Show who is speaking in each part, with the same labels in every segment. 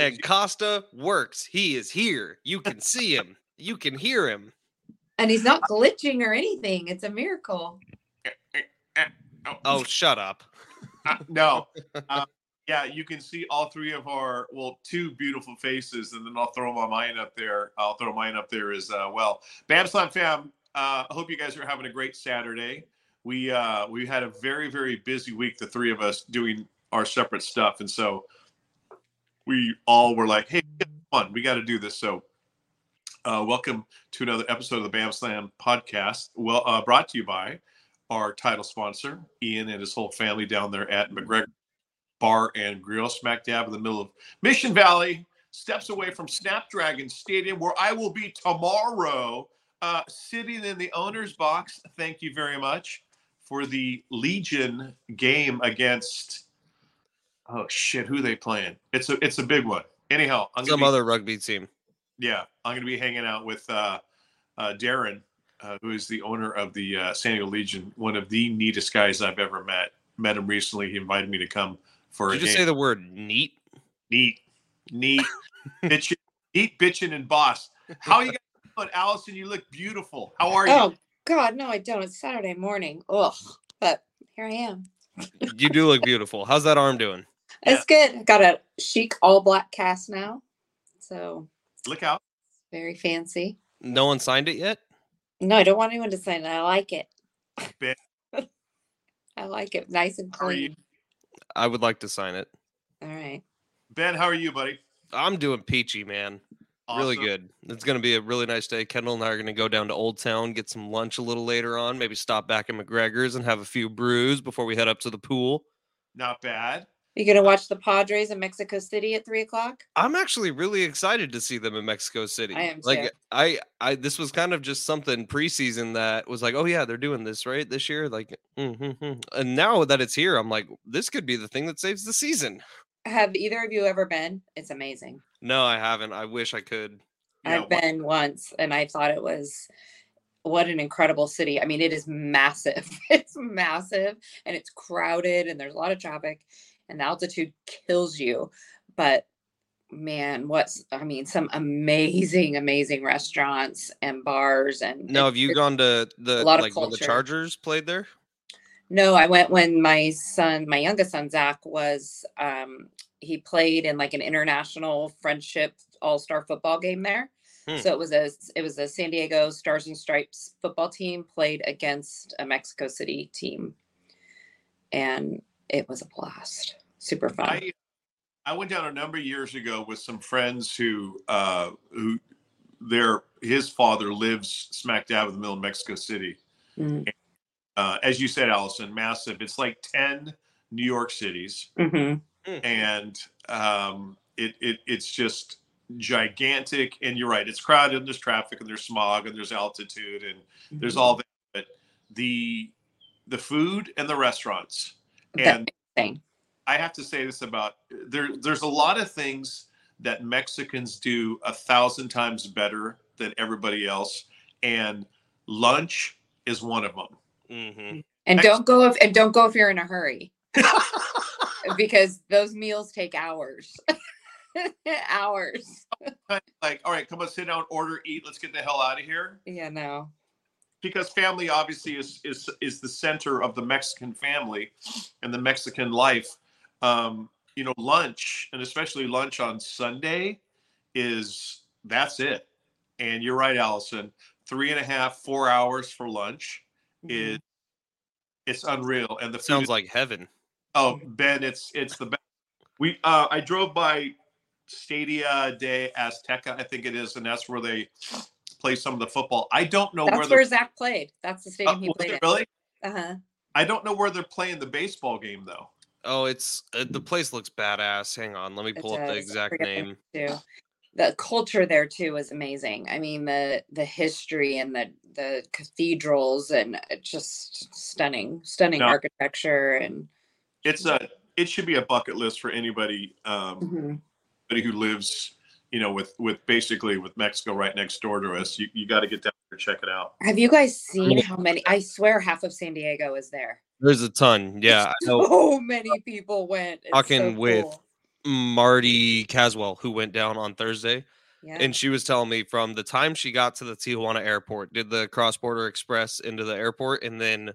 Speaker 1: And Costa works. He is here. You can see him. You can hear him.
Speaker 2: And he's not glitching or anything. It's a miracle.
Speaker 1: Oh, shut up.
Speaker 3: Uh, no, uh, yeah, you can see all three of our well, two beautiful faces, and then I'll throw my mine up there. I'll throw mine up there as uh, well. Bam Slam fam, uh, I hope you guys are having a great Saturday. We uh, we had a very very busy week, the three of us doing our separate stuff, and so we all were like, "Hey, fun, we got to do this." So, uh, welcome to another episode of the Bam Slam podcast. Well, uh, brought to you by our title sponsor, Ian and his whole family down there at McGregor Bar and Grill, smack dab in the middle of Mission Valley, steps away from Snapdragon Stadium, where I will be tomorrow uh, sitting in the owner's box. Thank you very much for the Legion game against. Oh shit! Who they playing? It's a it's a big one. Anyhow, I'm
Speaker 1: Some
Speaker 3: be,
Speaker 1: other rugby team.
Speaker 3: yeah, I'm going to be hanging out with uh, uh, Darren, uh, who is the owner of the uh, San Diego Legion, one of the neatest guys I've ever met. Met him recently. He invited me to come for
Speaker 1: Did
Speaker 3: a
Speaker 1: you just
Speaker 3: game.
Speaker 1: say the word neat?
Speaker 3: neat, neat, bitchin', neat, bitchin', and boss. How are you guys doing, Allison? You look beautiful. How are you?
Speaker 2: Oh God, no, I don't. It's Saturday morning. Ugh. But here I am.
Speaker 1: You do look beautiful. How's that arm doing?
Speaker 2: It's good. I got a chic all black cast now. So
Speaker 3: Look out.
Speaker 2: very fancy.
Speaker 1: No one signed it yet?
Speaker 2: No, I don't want anyone to sign it. I like it.
Speaker 3: Bet.
Speaker 2: I like it. Nice and
Speaker 3: How are you?
Speaker 2: clean.
Speaker 1: I would like to sign it.
Speaker 2: All right.
Speaker 3: Ben, how are you, buddy?
Speaker 1: I'm doing peachy, man. Really good. It's going to be a really nice day. Kendall and I are going to go down to Old Town, get some lunch a little later on, maybe stop back at McGregor's and have a few brews before we head up to the pool.
Speaker 3: Not bad.
Speaker 2: You gonna watch the Padres in Mexico City at three o'clock?
Speaker 1: I'm actually really excited to see them in Mexico City.
Speaker 2: I am
Speaker 1: like
Speaker 2: too.
Speaker 1: I I this was kind of just something preseason that was like, oh yeah, they're doing this right this year. Like, mm and now that it's here, I'm like, this could be the thing that saves the season.
Speaker 2: Have either of you ever been? It's amazing.
Speaker 1: No, I haven't. I wish I could.
Speaker 2: I've been once and I thought it was what an incredible city. I mean, it is massive. It's massive and it's crowded and there's a lot of traffic and the altitude kills you. But man, what's I mean, some amazing, amazing restaurants and bars and
Speaker 1: Now, have you gone to the
Speaker 2: lot of
Speaker 1: like when the. Chargers played there?
Speaker 2: No, I went when my son, my youngest son Zach, was um he played in like an international friendship all-star football game there.
Speaker 1: Hmm.
Speaker 2: So it was a it was a San Diego Stars and Stripes football team played against a Mexico City team. And it was a blast. Super fun.
Speaker 3: I I went down a number of years ago with some friends who uh who their his father lives smack dab in the middle of Mexico City.
Speaker 2: Mm,
Speaker 3: Uh, as you said, Allison, massive. It's like ten New York cities.
Speaker 2: mhm.
Speaker 3: and um, it, it it's just gigantic. And you're right, it's crowded, and there's traffic, and there's smog, and there's altitude, and there's all that. But the the food and the restaurants,
Speaker 2: That
Speaker 3: and
Speaker 2: thing.
Speaker 3: I have to say this about there. There's a lot of things that Mexicans do a thousand times better than everybody else, and lunch is one of them.
Speaker 1: Mm-hmm.
Speaker 2: And
Speaker 3: Ex-
Speaker 2: don't go if and don't go if you're in a hurry because those meals take hours. hours.
Speaker 3: like, all right, come on, sit down, order, eat. Let's get the hell out of here.
Speaker 2: Yeah, no.
Speaker 3: because family obviously is is is the center of the Mexican family and the Mexican life. Um, you know, lunch and especially lunch on Sunday is that's it. And you're right, Allison. Three and a half, four hours for lunch is it's unreal. And the food
Speaker 1: Sounds
Speaker 3: is-
Speaker 1: like heaven.
Speaker 3: oh Ben, it's it's the best. We uh I drove by Stadia de Azteca, I think it is, and that's where they play some of the football. I don't know
Speaker 2: That's
Speaker 3: where
Speaker 2: where Zach played. That's the
Speaker 3: uh,
Speaker 2: stadium he played
Speaker 3: really.
Speaker 2: Uh huh.
Speaker 3: I don't know where they're playing the baseball game though.
Speaker 1: Oh, it's uh, the place looks badass. Hang on, let me
Speaker 2: It
Speaker 1: pull up the
Speaker 2: does.
Speaker 1: Exact name.
Speaker 2: too. The culture there too is amazing. I mean the the history and the the cathedrals and just stunning, stunning
Speaker 3: No.
Speaker 2: architecture and
Speaker 3: It's a it should be a bucket list for anybody um,
Speaker 2: Mhm.
Speaker 3: anybody who lives you know with with basically with Mexico right next door to us. You you got to get down check it out.
Speaker 2: Have you guys seen how many? I swear half of San Diego is there.
Speaker 1: There's a ton. Yeah, I know
Speaker 2: So many people went. It's
Speaker 1: Talking
Speaker 2: so
Speaker 1: with-
Speaker 2: cool.
Speaker 1: Marty Caswell who went down on Thursday,
Speaker 2: yeah.
Speaker 1: and she was telling me from the time she got to the Tijuana airport, did the cross border express into the airport, and then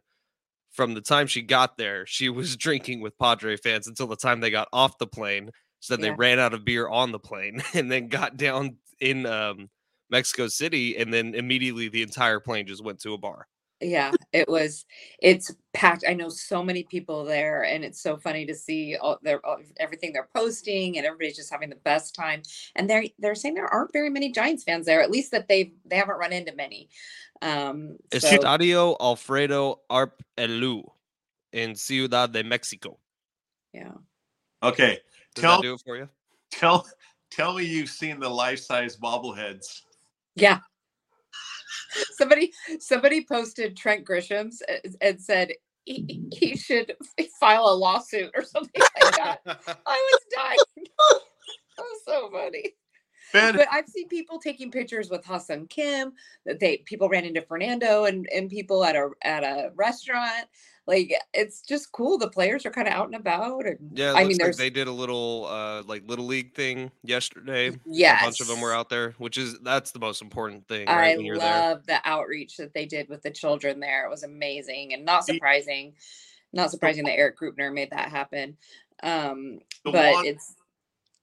Speaker 1: from the time she got there, she was drinking with Padre fans until the time they got off the plane. So Said they
Speaker 2: Yeah.
Speaker 1: ran out of beer on the plane, and then got down in um, Mexico City, and then immediately the entire plane just went to a bar.
Speaker 2: yeah it was it's packed i know so many people there and it's so funny to see all their all, everything they're posting and everybody's just having the best time and they're they're saying there aren't very many giants fans there at least that they've they haven't run into many um so,
Speaker 1: Estadio Alfredo Harp Helú in Ciudad de Mexico.
Speaker 2: yeah
Speaker 3: Okay,
Speaker 1: Does
Speaker 3: Tell-
Speaker 1: that do it for you?
Speaker 3: tell tell me you've seen the life size bobbleheads.
Speaker 2: Yeah somebody somebody posted trent grisham's eh, and- and said he, he should file a lawsuit or something like that i was dying that was so funny
Speaker 3: Ben,
Speaker 2: but I've seen people taking pictures with Ha-Seong Kim. That they people ran into Fernando and and people at a at a restaurant. Like it's just cool. The players are kind of out and about. And
Speaker 1: Yeah,
Speaker 2: I mean,
Speaker 1: like they did a little uh like little league thing yesterday.
Speaker 2: Yeah,
Speaker 1: A bunch of them were out there, which is that's the most important thing, right?
Speaker 2: I
Speaker 1: when you're there.
Speaker 2: love the outreach that they did with the children there. It was amazing and not surprising. Not surprising that Erik Greupner made that happen. Um,
Speaker 3: the
Speaker 2: but
Speaker 3: Juan,
Speaker 2: it's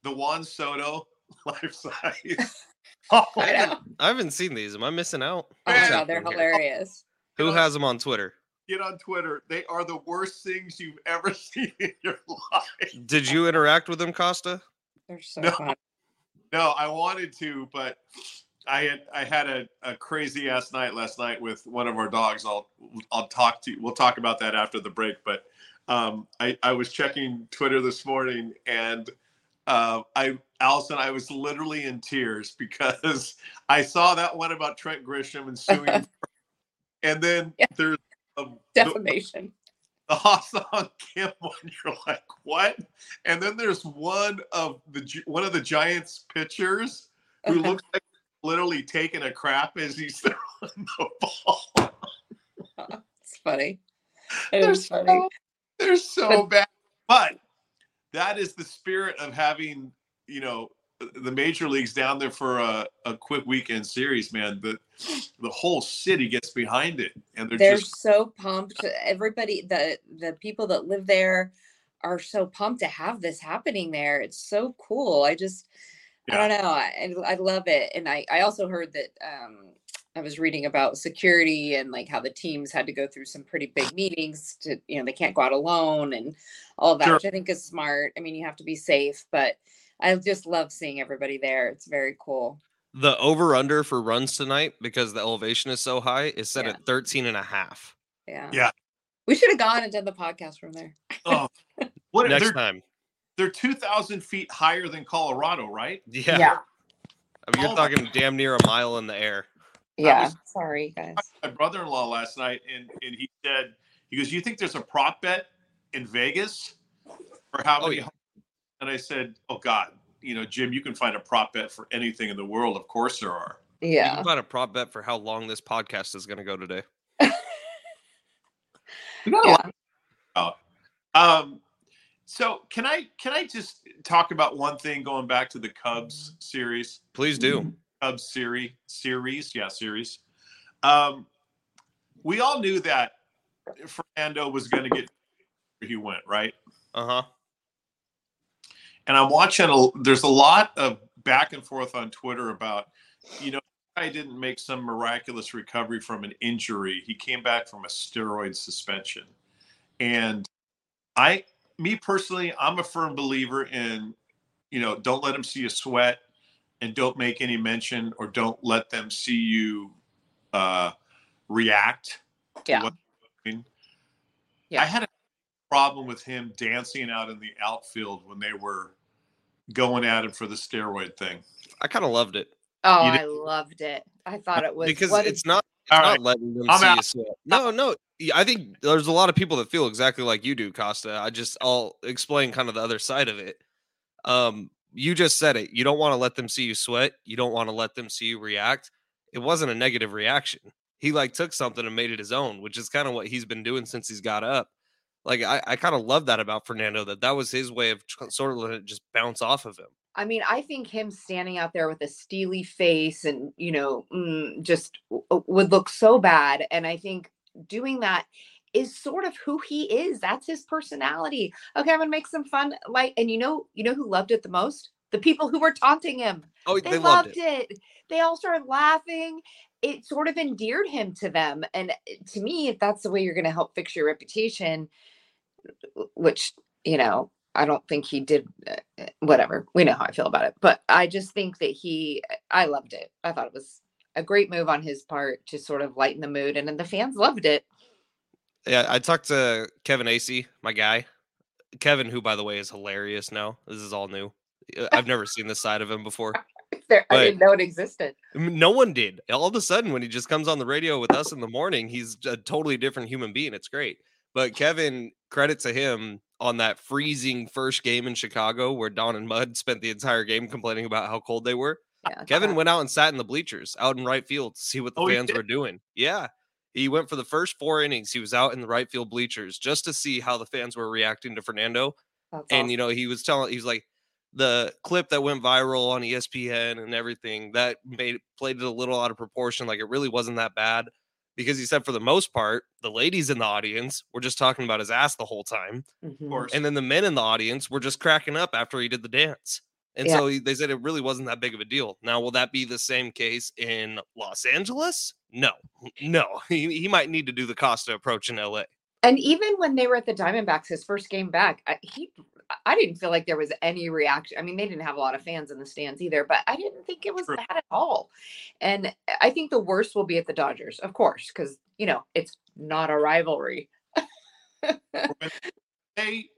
Speaker 3: the Juan Soto life size. oh,
Speaker 2: I.
Speaker 1: I haven't seen these. Am I missing out?
Speaker 2: Oh god, they're hilarious.
Speaker 1: Who has them on Twitter?
Speaker 3: Get on Twitter. They are the worst things you've ever seen in your life.
Speaker 1: Did you interact with them, Costa?
Speaker 2: They're so
Speaker 3: No.
Speaker 2: fun.
Speaker 3: No, I wanted to, but I had I had a, a crazy ass night last night with one of our dogs. I'll I'll talk to you. We'll talk about that after the break. But um, I I was checking Twitter this morning and uh, I Allison I was literally in tears because I saw that one about Trent Grisham and suing, and then
Speaker 2: Yeah.
Speaker 3: there's the,
Speaker 2: Defamation.
Speaker 3: the Ha-Seong Kim one. You're like, what? And then there's one of the one of the Giants pitchers who
Speaker 2: Uh-huh.
Speaker 3: looks like literally taking a crap as he's throwing the ball.
Speaker 2: It's funny. It
Speaker 3: They're
Speaker 2: is funny.
Speaker 3: so, they're so bad. But that is the spirit of having, you know, the major leagues down there for a, a quick weekend series, man. The the whole city gets behind it. And they're,
Speaker 2: they're
Speaker 3: just
Speaker 2: so pumped everybody the the people that live there are so pumped to have this happening there it's so cool i just i don't know I, I love it and i i also heard that um i was reading about security and like how the teams had to go through some pretty big meetings to you know they can't go out alone and all that
Speaker 3: Sure.
Speaker 2: which i think is smart i mean you have to be safe but i just love seeing everybody there it's very cool
Speaker 1: The over under for runs tonight, because the elevation is so high, is set
Speaker 2: Yeah.
Speaker 1: at 13 and a half.
Speaker 2: yeah
Speaker 3: Yeah.
Speaker 2: we should have gone and done the podcast from there
Speaker 3: oh, what
Speaker 1: Next
Speaker 3: they're,
Speaker 1: time.
Speaker 3: they're two thousand feet higher than Colorado, right?
Speaker 1: Yeah.
Speaker 2: yeah
Speaker 1: I mean, you're
Speaker 3: Oh
Speaker 1: talking damn near a mile in the air.
Speaker 2: yeah
Speaker 3: was-
Speaker 2: sorry guys
Speaker 3: my brother-in-law last night and and he said he goes you think there's a prop bet in vegas for how
Speaker 1: Oh,
Speaker 3: many
Speaker 1: yeah.
Speaker 3: Homes?" and i said oh god you know jim you can find a prop bet for anything in the world of course there are
Speaker 1: You
Speaker 2: yeah
Speaker 1: can find a prop bet for how long this podcast is going to go today.
Speaker 3: we got a
Speaker 2: Yeah.
Speaker 3: lot um so can i can i just talk about one thing going back to the cubs series
Speaker 1: Please do.
Speaker 3: Cubs series series, yeah, series. Um, we all knew that Fernando was going to get where he went, right?
Speaker 1: Uh huh.
Speaker 3: And I'm watching. A, there's a lot of back and forth on Twitter about, you know, I didn't make some miraculous recovery from an injury. He came back from a steroid suspension, and I, me personally, I'm a firm believer in, you know, don't let him see you sweat and don't make any mention or don't let them see you uh, react. to
Speaker 2: Yeah.
Speaker 3: what.
Speaker 2: Yeah.
Speaker 3: I had a problem with him dancing out in the outfield when they were going at him for the steroid thing.
Speaker 1: I kind of loved it
Speaker 2: Oh, I loved it. I thought it was
Speaker 1: because
Speaker 2: what
Speaker 1: it's
Speaker 2: is-
Speaker 1: not it's
Speaker 3: All
Speaker 1: not
Speaker 3: right.
Speaker 1: letting them
Speaker 3: I'm
Speaker 1: see
Speaker 3: out.
Speaker 1: you sweat. No, no. I think there's a lot of people that feel exactly like you do, Costa. I just I'll explain kind of the other side of it. Um, you just said it. You don't want to let them see you sweat. You don't want to let them see you react. It wasn't a negative reaction. He like took something and made it his own, which is kind of what he's been doing since he's got up. Like I, I kind of love that about Fernando that that was his way of tr- sort of letting it just bounce off of him.
Speaker 2: I mean, I think him standing out there with a steely face and, you know, mm, just w- would look so bad. And I think doing that is sort of who he is. That's his personality. Okay, I'm gonna make some fun. Like, and you know, you know who loved it the most? The people who were taunting him.
Speaker 1: Oh,
Speaker 2: They,
Speaker 1: they,
Speaker 2: loved,
Speaker 1: loved it.
Speaker 2: it. They all started laughing. It sort of endeared him to them. And uh, to me, if that's the way you're gonna help fix your reputation, which, you know, I don't think he did uh, uh, whatever. We know how I feel about it. But I just think that he I loved it. I thought it was a great move on his part to sort of lighten the mood and then the fans loved it.
Speaker 1: Yeah, I talked to Kevin Acee, my guy. Kevin, who by the way is hilarious now. This is all new. I've never seen this side of him before.
Speaker 2: There, I didn't know it existed.
Speaker 1: No one did. All of a sudden, when he just comes on the radio with us in the morning, he's a totally different human being. It's great. But Kevin, credit to him on that freezing first game in Chicago where Don and Mud spent the entire game complaining about how cold they were.
Speaker 2: Yeah.
Speaker 1: Kevin went out and sat in the bleachers out in right field to see what the
Speaker 3: Oh,
Speaker 1: fans were doing. Yeah. He went for the first four innings. He was out in the right field bleachers just to see how the fans were reacting to Fernando.
Speaker 2: that's
Speaker 1: And you know, he was telling he was like the clip that went viral on ESPN and everything that made played it a little out of proportion. Like it really wasn't that bad because he said for the most part, the ladies in the audience were just talking about his ass the whole time,
Speaker 2: Mhm.
Speaker 3: Of course.
Speaker 1: and then the men in the audience were just cracking up after he did the dance. And
Speaker 2: Yeah.
Speaker 1: so he, they said it really wasn't that big of a deal. Now, will that be the same case in Los Angeles? No, no. He, he might need to do the Costa approach in LA.
Speaker 2: And even when they were at the Diamondbacks, his first game back, he, I didn't feel like there was any reaction. I mean, they didn't have a lot of fans in the stands either, but I didn't think it was
Speaker 3: True.
Speaker 2: bad at all. And I think the worst will be at the Dodgers, of course, because you know it's not a rivalry.
Speaker 3: they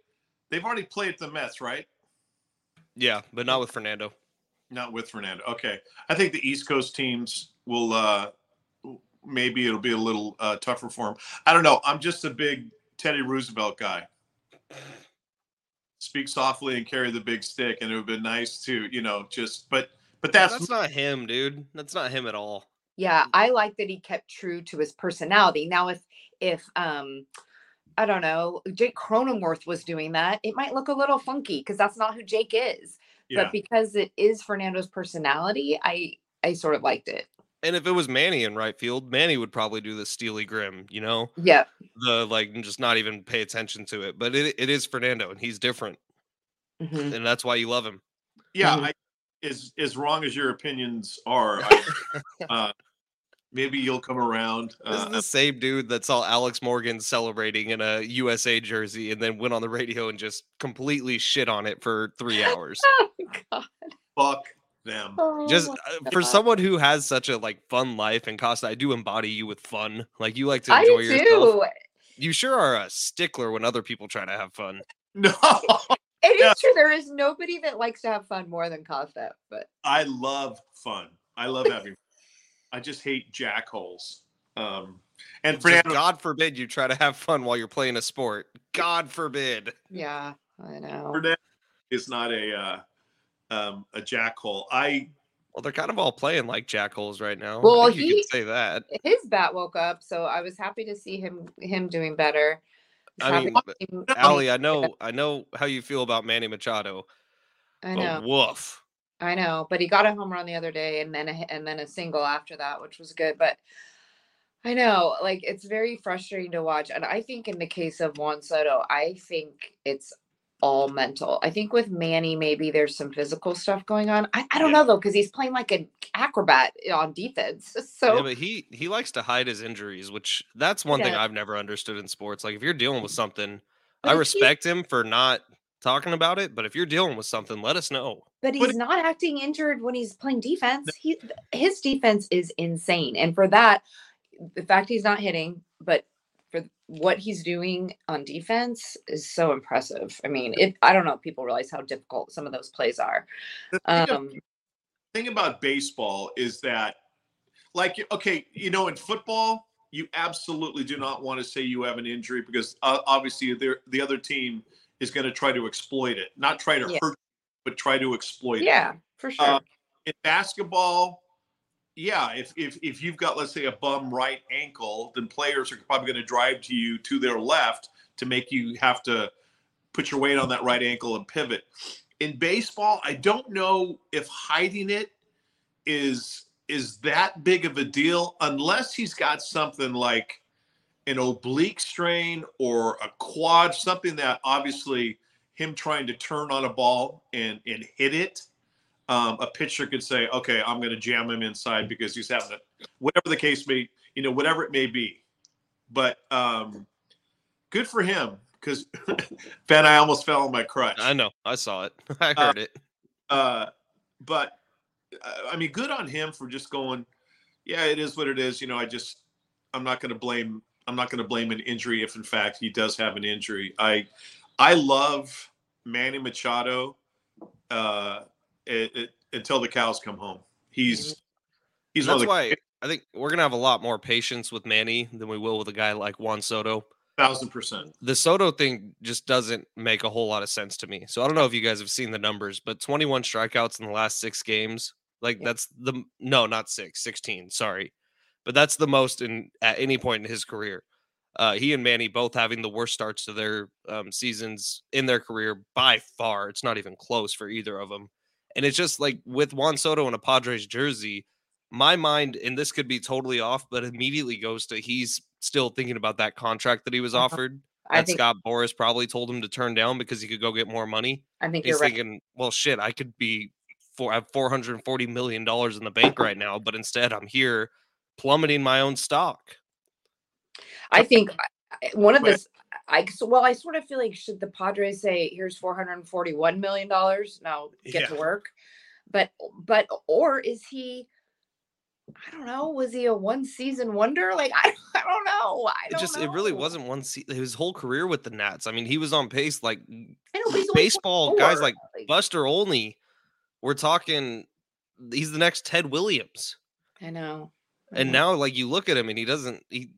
Speaker 3: they've already played the Mets, right?
Speaker 1: Yeah, but not with Fernando.
Speaker 3: Not with Fernando. Okay. I think the East Coast teams will uh maybe it'll be a little uh tougher for him. I don't know. I'm just a big Teddy Roosevelt guy. Speak softly and carry the big stick, and it would have been nice to, you know, just but but that's,
Speaker 1: That's not him, dude. That's not him at all.
Speaker 2: Yeah, I like that he kept true to his personality. Now, if if um, I don't know, Jake Cronenworth was doing that, it might look a little funky because that's not who Jake is.
Speaker 3: yeah.
Speaker 2: But because it is Fernando's personality, I I sort of liked it.
Speaker 1: And if it was Manny in right field, Manny would probably do the Steely Grim, you know,
Speaker 2: Yeah,
Speaker 1: the like just not even pay attention to it. But it, it is Fernando, and he's different,
Speaker 2: mhm.
Speaker 1: and that's why you love him.
Speaker 3: yeah,
Speaker 2: Mhm.
Speaker 3: I, as as wrong as your opinions are, I, uh, maybe you'll come around.
Speaker 1: This is
Speaker 3: Uh,
Speaker 1: the same dude that saw Alex Morgan celebrating in a USA jersey, and then went on the radio and just completely shit on it for three hours.
Speaker 2: Oh, God.
Speaker 3: fuck them.
Speaker 1: just
Speaker 2: Oh,
Speaker 1: uh, for someone who has such a like fun life and Costa, I do embody you with fun. Like you like to enjoy
Speaker 2: do
Speaker 1: yourself.
Speaker 2: too.
Speaker 1: You sure are a stickler when other people try to have fun.
Speaker 3: No,
Speaker 2: It is
Speaker 3: Yeah.
Speaker 2: true. There is nobody that likes to have fun more than Costa. But
Speaker 3: I love fun. I love having. I just hate jackholes. Um, and
Speaker 1: Just
Speaker 3: Fernando,
Speaker 1: God forbid you try to have fun while you're playing a sport. God forbid.
Speaker 2: yeah, I know.
Speaker 3: Fernando is not a uh, um, a jackhole. I
Speaker 1: Well, they're kind of all playing like jackholes right now.
Speaker 2: Well,
Speaker 1: I think you
Speaker 2: he-
Speaker 1: say that.
Speaker 2: His bat woke up, so I was happy to see him him doing better.
Speaker 1: I mean,
Speaker 2: to him-
Speaker 1: Allie, I know, I know how you feel about Manny Machado,
Speaker 2: I know.
Speaker 1: woof.
Speaker 2: I know, but he got a home run the other day, and then a, and then a single after that, which was good. But I know, like it's very frustrating to watch, and I think in the case of Juan Soto, I think it's all mental. I think with Manny, maybe there's some physical stuff going on. I, I don't
Speaker 3: Yeah.
Speaker 2: know though, because he's playing like an acrobat eh, on defense. So
Speaker 1: yeah, but he he likes to hide his injuries, which that's one thing I've never understood in sports. Like if you're dealing with something,
Speaker 2: But
Speaker 1: I respect him for not talking about it. But if you're dealing with something, let us know.
Speaker 2: But he's not acting injured when he's playing defense. He his defense is insane, and for that, the fact he's not hitting, but for what he's doing on defense is so impressive. I mean, it. I don't know if people realize how difficult some of those plays are.
Speaker 3: The thing, of-
Speaker 2: Um,
Speaker 3: thing about baseball is that, like, okay, you know, in football, you absolutely do not want to say you have an injury because uh, obviously the the other team is going to try to exploit it, not try to
Speaker 2: Yeah.
Speaker 3: hurt, but try to exploit it.
Speaker 2: yeah, for sure.
Speaker 3: Uh, in basketball, yeah, if if if you've got let's say a bum right ankle, then players are probably going to drive to you to their left to make you have to put your weight on that right ankle and pivot. In baseball, I don't know if hiding it is is that big of a deal unless he's got something like an oblique strain or a quad, something that obviously him trying to turn on a ball and and hit it um, a pitcher could say, okay, I'm going to jam him inside because he's having a, whatever the case may, you know, whatever it may be. But um, good for him because Ben, I almost fell on my crutch.
Speaker 1: I know. I saw it. I
Speaker 3: Uh,
Speaker 1: heard it.
Speaker 3: Uh, but uh, I mean, good on him for just going. Yeah, it is what it is. You know, I just I'm not going to blame I'm not going to blame an injury if in fact he does have an injury. I I love Manny Machado. Uh, it, it, until the cows come home. He's he's one of
Speaker 1: That's
Speaker 3: the
Speaker 1: why I think we're gonna have a lot more patience with Manny than we will with a guy like Juan Soto.
Speaker 3: thousand percent.
Speaker 1: The Soto thing just doesn't make a whole lot of sense to me. So I don't know if you guys have seen the numbers, but 21 strikeouts in the last six games. Like that's the no, not six, 16. Sorry, but that's the most in at any point in his career. Uh, he and Manny both having the worst starts to their um, seasons in their career by far. It's not even close for either of them. And it's just like with Juan Soto in a Padres jersey, my mind, and this could be totally off, but immediately goes to he's still thinking about that contract that he was
Speaker 2: Uh-huh.
Speaker 1: offered.
Speaker 2: I
Speaker 1: That
Speaker 2: think
Speaker 1: Scott Boras probably told him to turn down because he could go get more money.
Speaker 2: I think
Speaker 1: He's
Speaker 2: you're right.
Speaker 1: thinking, well, shit, I could be for have four hundred and forty million dollars in the bank right now, but instead I'm here plummeting my own stock.
Speaker 2: I think I- I- one of
Speaker 3: Wait.
Speaker 2: I well, I sort of feel like should the Padres say, "Here's 441 million dollars. Now get to work," but but or is he? I don't know. Was he a one season wonder? Like I, I don't know. I
Speaker 1: It
Speaker 2: don't
Speaker 1: just it really wasn't one se- his whole career with the Nats. I mean, he was on pace like
Speaker 2: know,
Speaker 1: baseball guys
Speaker 2: 24.
Speaker 1: like Buster Olney. We're talking he's the next Ted Williams.
Speaker 2: I know. I
Speaker 1: And
Speaker 2: know.
Speaker 1: now like you look at him and he doesn't he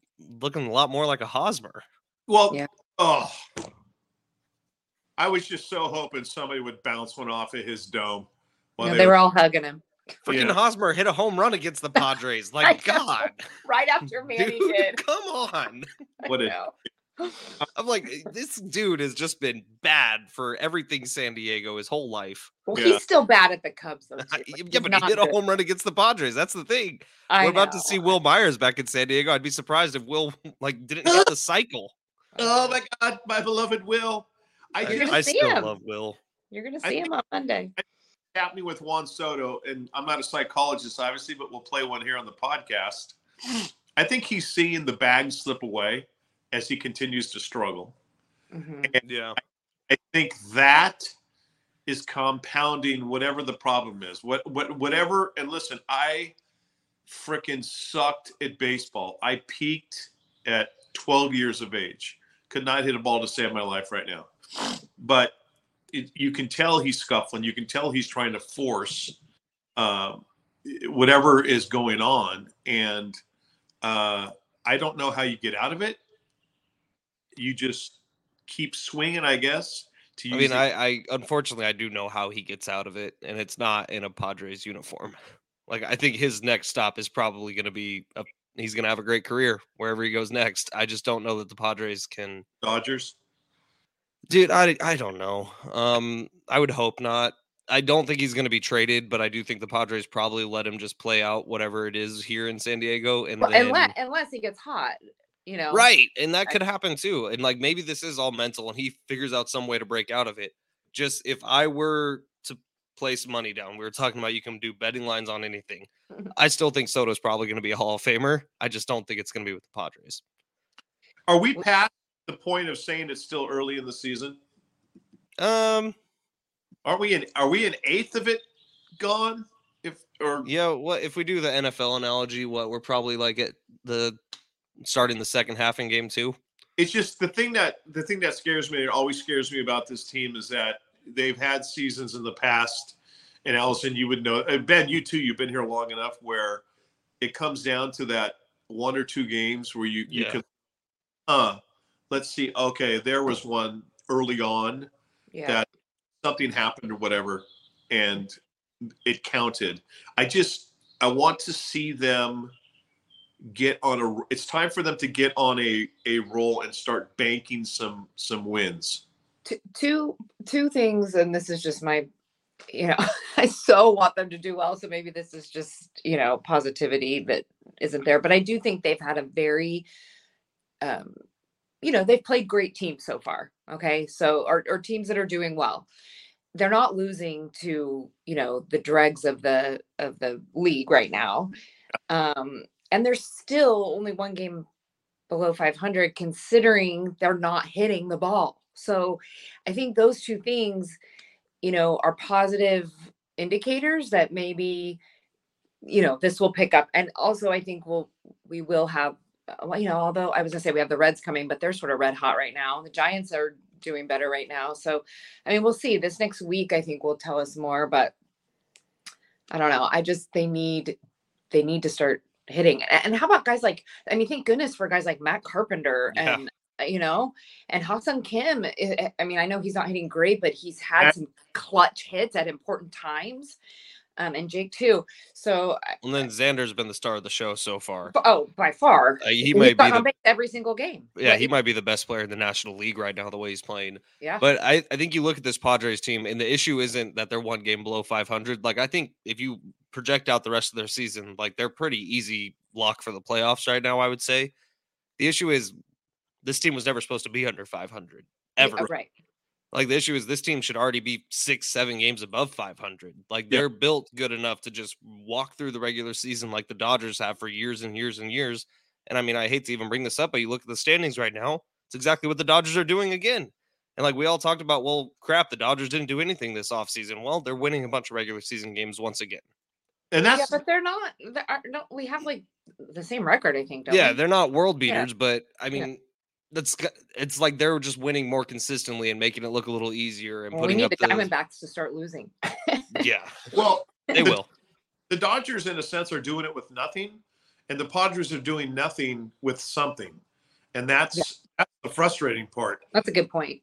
Speaker 1: looking a lot more like a Hosmer.
Speaker 3: Well,
Speaker 2: Yeah.
Speaker 3: oh, I was just so hoping somebody would bounce one off of his dome. while
Speaker 2: You
Speaker 3: they
Speaker 2: they
Speaker 3: were-
Speaker 2: were all hugging him
Speaker 1: Freaking
Speaker 3: Yeah.
Speaker 1: Hosmer hit a home run against the Padres. Like. God.
Speaker 2: right after Manny
Speaker 1: Dude,
Speaker 2: did.
Speaker 1: come on.
Speaker 3: What
Speaker 2: I
Speaker 3: a-
Speaker 2: know.
Speaker 1: I'm like, this dude has just been bad for everything San Diego his whole life.
Speaker 2: Well,
Speaker 3: Yeah.
Speaker 2: he's still bad at the Cubs, though. too. Like,
Speaker 1: yeah,
Speaker 2: he's
Speaker 1: but he
Speaker 2: not
Speaker 1: hit a home run against the Padres. That's the thing.
Speaker 2: I
Speaker 1: We're about to see. Wil Myers back in San Diego. I'd be surprised if Wil like didn't hit the cycle.
Speaker 3: Oh my God, my beloved Wil. I
Speaker 1: I,
Speaker 2: You're
Speaker 3: just
Speaker 2: gonna
Speaker 1: I still
Speaker 2: him.
Speaker 1: love Wil.
Speaker 2: You're gonna
Speaker 3: I
Speaker 2: see him on Monday.
Speaker 3: happening with Juan Soto, and I'm not a psychologist, obviously, but we'll play one here on the podcast. I think he's seeing the bag slip away as he continues to struggle.
Speaker 2: Mhm.
Speaker 1: Yeah.
Speaker 3: I think that is compounding whatever the problem is. What what whatever and listen, I freaking sucked at baseball. I peaked at 12 years of age. Could not hit a ball to save my life right now. But it, you can tell he's scuffling. You can tell he's trying to force um, whatever is going on. And uh, I don't know how you get out of it. You just keep swinging, I guess. To
Speaker 1: I mean,
Speaker 3: the-
Speaker 1: I, I unfortunately I do know how he gets out of it, and it's not in a Padres uniform. Like I think his next stop is probably going to be a, he's going to have a great career wherever he goes next. I just don't know that the Padres can.
Speaker 3: Dodgers.
Speaker 1: Dude, I I don't know. Um, I would hope not. I don't think he's going to be traded, but I do think the Padres probably let him just play out whatever it is here in San Diego, and
Speaker 2: Well,
Speaker 1: then
Speaker 2: unless unless he gets hot, you know.
Speaker 1: right, and that could happen too. And like maybe this is all mental, and he figures out some way to break out of it. Just if I were to place money down, we were talking about you can do betting lines on anything.
Speaker 2: Mhm.
Speaker 1: I still think Soto's probably going to be a Hall of Famer. I just don't think it's going to be with the Padres.
Speaker 3: Are we past the point of saying it's still early in the season?
Speaker 1: Um,
Speaker 3: Are we in? Are we an eighth of it gone? If or
Speaker 1: yeah. What if we do the NFL analogy? What we're probably like at the starting the second half in game two.
Speaker 3: it's just the thing that the thing that scares me. It always scares me about this team is that they've had seasons in the past. And Allison, you would know. Ben, you too. You've been here long enough where it comes down to that one or two games where you you
Speaker 1: Yeah.
Speaker 3: can, uh, let's see. Okay, there was one early on
Speaker 2: Yeah.
Speaker 3: that something happened or whatever and it counted i just i want to see them get on a it's time for them to get on a a roll and start banking some some wins
Speaker 2: Two things, and this is just my, you know, I so want them to do well. So maybe this is just you know positivity that isn't there, but I do think they've had a very, um, you know, they've played great teams so far. Okay, so or, or teams that are doing well. They're not losing to you know the dregs of the of the league right now, um, and they're still only one game below 500 considering they're not hitting the ball. So I think those two things, you know, are positive indicators that maybe, you know, this will pick up. And also, I think we'll, we will have, uh, well, you know, although I was gonna say we have the Reds coming, but they're sort of red hot right now. The Giants are doing better right now. So, I mean, we'll see. This next week, I think will tell us more, but I don't know. I just, they need, they need to start hitting. And how about guys like, I mean, thank goodness for guys like Matt Carpenter
Speaker 1: Yeah.
Speaker 2: and, you know, and Ha-Seong Kim. I I mean, I know he's not hitting great, but he's had some clutch hits at important times. Um, and Jake too. So,
Speaker 1: And then Xander's been the star of the show so far.
Speaker 2: oh, by far,
Speaker 1: Uh, he might be the
Speaker 2: every single game.
Speaker 1: yeah
Speaker 2: Like,
Speaker 1: he might be the best player in the National League right now the way he's playing.
Speaker 2: Yeah.
Speaker 1: But I, I think you look at this Padres team, and the issue isn't that they're one game below 500. Like, I think if you project out the rest of their season, like, they're pretty easy lock for the playoffs right now, I would say. The issue is this team was never supposed to be under 500
Speaker 2: Yeah,
Speaker 1: ever.
Speaker 2: right.
Speaker 1: Like, the issue is this team should already be six, seven games above 500. Like, they're built good enough to just walk through the regular season like the Dodgers have for years and years and years. And I mean, I hate to even bring this up, but you look at the standings right now, it's exactly what the Dodgers are doing again. And like we all talked about, well, crap, the Dodgers didn't do anything this offseason. Well, they're winning a bunch of regular season games once again.
Speaker 3: and
Speaker 2: Yeah,
Speaker 3: that's
Speaker 2: but they're not. they are- No, we have like the same record, I think. Don't
Speaker 1: yeah,
Speaker 2: we?
Speaker 1: they're not world
Speaker 2: Yeah.
Speaker 1: beaters, but I
Speaker 2: Yeah.
Speaker 1: mean, that's it's like they're just winning more consistently and making it look a little easier and
Speaker 2: Well, we
Speaker 1: putting
Speaker 2: need
Speaker 1: up
Speaker 2: the
Speaker 1: the
Speaker 2: Diamondbacks to start losing.
Speaker 1: yeah,
Speaker 3: well
Speaker 1: they will.
Speaker 3: the dodgers in a sense are doing it with nothing and the padres are doing nothing with something and that's that's the frustrating part
Speaker 2: That's a good point.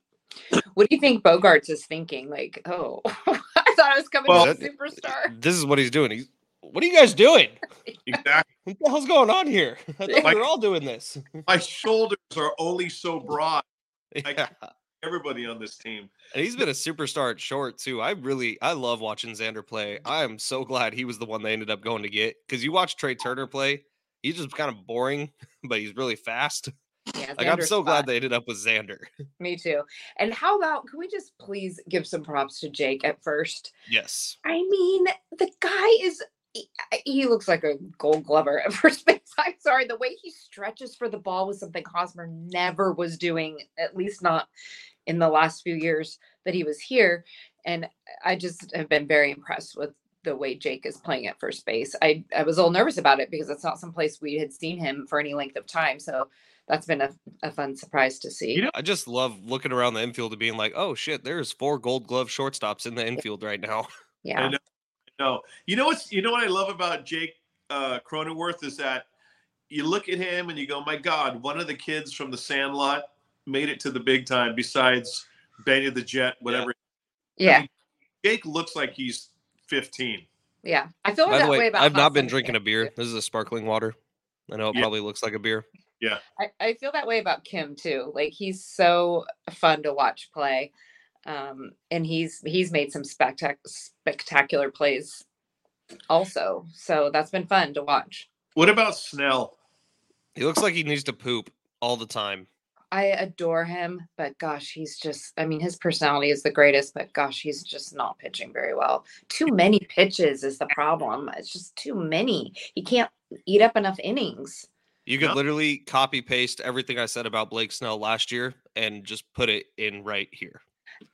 Speaker 2: What do you think Bogaerts is thinking? Like, oh, I thought I was coming
Speaker 3: Well,
Speaker 2: to a superstar.
Speaker 1: This is what he's doing. He's what are you guys doing?
Speaker 3: exactly
Speaker 1: What the hell's going on here? I thought we
Speaker 3: Like-
Speaker 1: were all doing this.
Speaker 3: my shoulders are only so broad
Speaker 1: Yeah.
Speaker 3: everybody on this team
Speaker 1: And he's been a superstar at short too. I really I love watching Xander play. I am so glad he was the one they ended up going to get because you watch Trea Turner play. He's just kind of boring, but he's really fast.
Speaker 2: Yeah,
Speaker 1: Like I'm
Speaker 2: Xander's
Speaker 1: so glad they ended up with Xander.
Speaker 2: Me too. And how about can we just please give some props to Jake at first?
Speaker 1: Yes.
Speaker 2: I mean, the guy is he- he looks like a gold glover at first base. I'm sorry. The way he stretches for the ball was something Hosmer never was doing, at least not in the last few years that he was here. And I just have been very impressed with the way Jake is playing at first base. I, I was a little nervous about it because it's not someplace we had seen him for any length of time. So that's been a, a fun surprise to see.
Speaker 3: You know-
Speaker 1: I just love looking around the infield and being like, oh shit, there's four gold glove shortstops in the infield right now.
Speaker 2: yeah.
Speaker 3: know. No you know what's you know what i love about jake uh cronenworth is that you look at him and you go my god one of the kids from the sandlot made it to the big time besides benny the jet whatever
Speaker 2: Yeah.
Speaker 3: jake looks like he's 15
Speaker 2: Yeah. I feel
Speaker 1: By
Speaker 2: that
Speaker 1: the
Speaker 2: way
Speaker 1: way,
Speaker 2: about
Speaker 1: I've not been drinking a beer.
Speaker 2: too.
Speaker 1: This is a sparkling water. I know it
Speaker 3: Yeah.
Speaker 1: probably looks like a beer.
Speaker 2: I, I feel that way about Kim too. Like he's so fun to watch play. Um, and he's he's made some spectac- spectacular plays also. So that's been fun to watch.
Speaker 3: what about snell
Speaker 1: He looks like he needs to poop all the time.
Speaker 2: I adore him, but gosh, he's just I mean his personality is the greatest, but gosh, he's just not pitching very well. Too many pitches is the problem. It's just too many. He can't eat up enough innings.
Speaker 1: You could
Speaker 3: Yep.
Speaker 1: literally copy paste everything I said about Blake Snell last year and just put it in right here.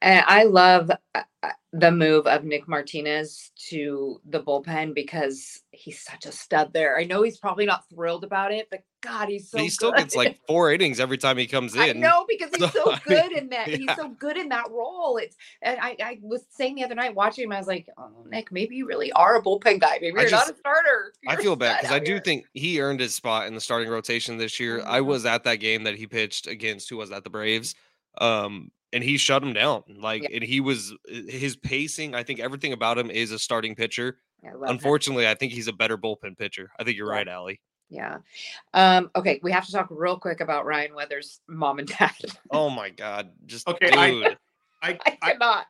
Speaker 2: And I love uh, uh, the move of Nick Martinez to the bullpen because he's such a stud there. I know he's probably not thrilled about it, but God, he's so.
Speaker 1: he still
Speaker 2: good.
Speaker 1: gets like four innings every time he comes in.
Speaker 2: I know because he's
Speaker 1: So,
Speaker 2: so good in that. He's so good in that role. It's and I, I was saying the other night watching him, I was like, oh Nick, maybe you really are a bullpen guy. Maybe
Speaker 1: I
Speaker 2: you're
Speaker 1: just-
Speaker 2: not a starter.
Speaker 1: I
Speaker 2: You're a
Speaker 1: feel bad because I do
Speaker 2: here."
Speaker 1: think he earned his spot in the starting rotation this year. I
Speaker 2: Mhm.
Speaker 1: was at that game that he pitched against who was that the Braves, um, and he shut him down. Like, and he was his pacing. I think everything about him is a starting pitcher.
Speaker 2: I love him.
Speaker 1: Unfortunately, I think he's a better bullpen pitcher. I think you're
Speaker 2: Yeah.
Speaker 1: right, Allie.
Speaker 2: Yeah. Um, okay, we have to talk real quick about Ryan Weathers' mom and dad.
Speaker 1: Oh my god, just
Speaker 3: Okay,
Speaker 1: dude.
Speaker 3: I- I,
Speaker 2: I
Speaker 3: I,
Speaker 2: cannot.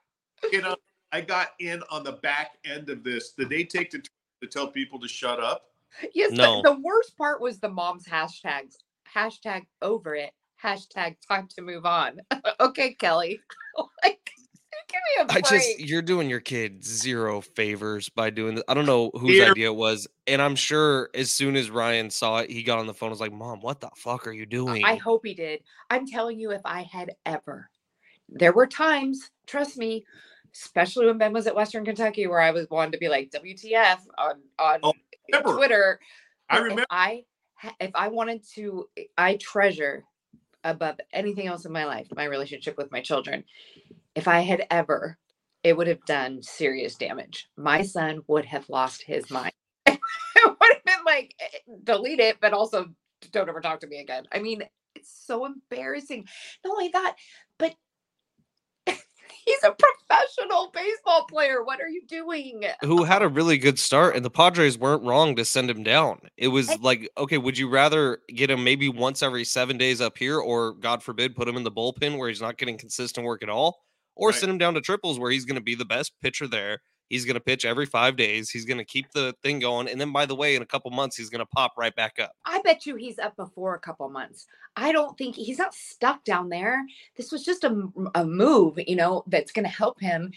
Speaker 3: you know, I got in on the back end of this. Did they take the t- to tell people to shut up?
Speaker 2: Yes,
Speaker 1: No.
Speaker 2: the, the worst part was the mom's hashtags. Hashtag over it. Hashtag time to move on. okay, Kelly. like, give me a
Speaker 1: I
Speaker 2: break.
Speaker 1: I just you're doing your kid zero favors by doing this. I don't know whose
Speaker 3: Here-
Speaker 1: idea it was, and I'm sure as soon as Ryan saw it, he got on the phone. and Was like, "Mom, what the fuck are you doing?"
Speaker 2: I hope he did. I'm telling you, if I had ever, there were times, trust me, especially when Ben was at Western Kentucky, where I was wanted to be like WTF on on
Speaker 3: Oh.
Speaker 2: Twitter.
Speaker 3: I
Speaker 2: If
Speaker 3: remember.
Speaker 2: I if I wanted to, I treasure above anything else in my life my relationship with my children. If I had ever, it would have done serious damage. My son would have lost his mind. it would have been like eh, delete it, but also don't ever talk to me again. I mean, it's so embarrassing. Not only that, but he's a professional baseball player. What are you doing?
Speaker 1: who had a really good start, and the Padres weren't wrong to send him down. It was
Speaker 2: And-
Speaker 1: like, okay, would you rather get him maybe once every seven days up here, or God forbid, put him in the bullpen where he's not getting consistent work at all, or
Speaker 3: Right.
Speaker 1: send him down to triples where he's going to be the best pitcher there? He's going to pitch every five days. He's going to keep the thing going, and then by the way, in a couple months, he's going to pop right back up.
Speaker 2: I bet you he's up before a couple months. I don't think he's not stuck down there. This was just a move, you know, that's going to help him.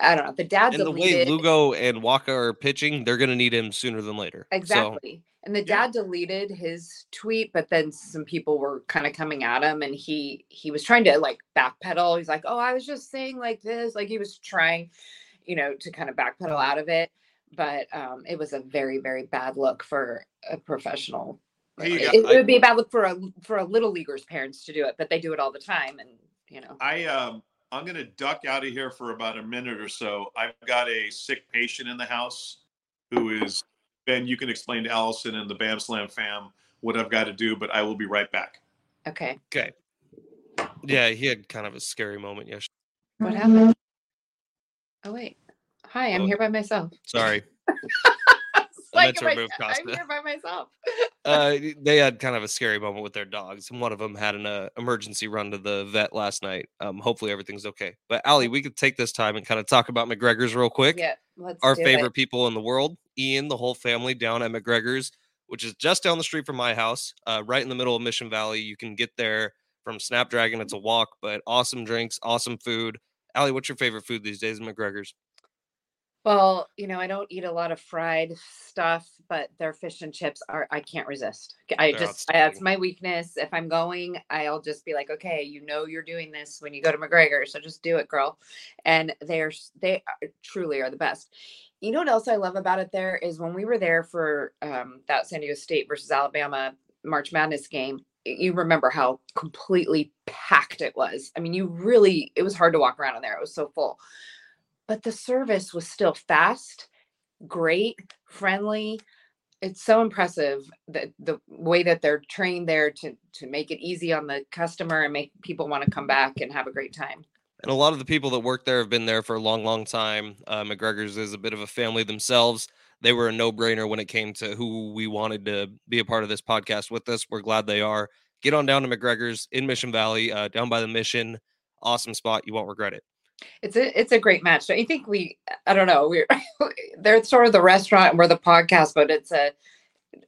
Speaker 2: I don't know. The dad
Speaker 1: And the way Lugo and Wacha are pitching, they're going to need him sooner than later. So
Speaker 2: exactly. And the
Speaker 3: Yeah.
Speaker 2: dad deleted his tweet, but then some people were kind of coming at him, and he he was trying to like backpedal. He's like, "Oh, I was just saying like this," like he was trying, you know, to kind of backpedal out of it. But um, it was a very very bad look for a professional.
Speaker 3: Hey,
Speaker 2: it,
Speaker 3: got-
Speaker 2: it
Speaker 1: I-
Speaker 2: would be a bad look for a for a little leaguer's parents to do it, but they do it all the time, and you know.
Speaker 3: I um I'm gonna duck out of here for about a minute or so. I've got a sick patient in the house who is Ben. You can explain to Allison and the Bam Slam fam what I've got to do, but I will be right back.
Speaker 2: Okay. Okay.
Speaker 1: yeah, he had kind of a scary moment yesterday.
Speaker 2: What happened? Oh wait. Hi, I'm
Speaker 1: Oh.
Speaker 2: here by myself.
Speaker 1: Sorry.
Speaker 2: It's
Speaker 1: I
Speaker 2: am I-
Speaker 1: remove
Speaker 2: I'm here by myself.
Speaker 1: uh, they had kind of a scary moment with their dogs, and one of them had an uh, emergency run to the vet last night. Um, hopefully everything's okay. But Ali, we could take this time and kind of talk about McGregor's real quick.
Speaker 2: Yeah, let's
Speaker 1: Our
Speaker 2: do it.
Speaker 1: favorite people in the world, Ian, the whole family down at McGregor's, which is just down the street from my house, uh, right in the middle of Mission Valley. You can get there from Snapdragon. It's a walk, but awesome drinks, awesome food. Ali, what's your favorite food these days at McGregor's?
Speaker 2: Well, you know, I don't eat a lot of fried stuff, but their fish and chips are I can't resist. I
Speaker 1: They're
Speaker 2: just I, that's my weakness. If I'm going, I'll just be like, okay, you know you're doing this when you go to McGregor, so just do it, girl. And they're they are, truly are the best. You know what else I love about it there is when we were there for um, that San Diego State versus Alabama March Madness game. You remember how completely packed it was. I mean, you really it was hard to walk around in there. It was so full but the service was still fast, great, friendly. It's so impressive that the way that they're trained there to to make it easy on the customer and make people want to come back and have a great time.
Speaker 1: And a lot of the people that work there have been there for a long, long time. Uh, McGregor's is a bit of a family themselves. They were a no brainer when it came to who we wanted to be a part of this podcast with us. We're glad they are. Get on down to McGregor's in Mission Valley, uh, down by the Mission. Awesome spot. You won't regret it.
Speaker 2: It's a it's a great match. You think we I don't know, we're they're sort of the restaurant and we're the podcast, but it's a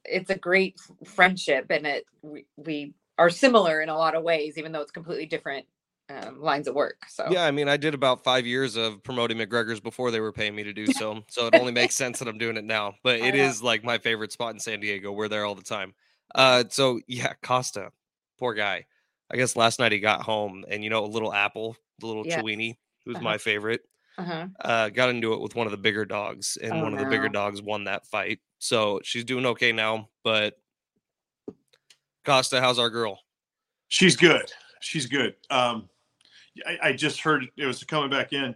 Speaker 2: it's a great friendship and it we, we are similar in a lot of ways, even though it's completely different um, lines of work. So
Speaker 1: Yeah, I mean, I did about five years of promoting McGregor's before they were paying me to do so. So it only makes sense that I'm doing it now. But
Speaker 2: I
Speaker 1: it
Speaker 2: know.
Speaker 1: is like my favorite spot in San Diego. We're there all the time. Uh, so yeah, Costa, poor guy. I guess last night he got home and you know, a little apple the little
Speaker 2: Yeah.
Speaker 1: Chiweenie, who's
Speaker 2: Uh-huh.
Speaker 1: my favorite.
Speaker 2: Uh-huh.
Speaker 1: Uh, got into it with one of the bigger dogs, and
Speaker 2: Oh,
Speaker 1: one of the bigger dogs won that fight. So she's doing okay now. But Costa, how's our girl?
Speaker 3: She's good. She's good. Um, I, I just heard it was coming back in.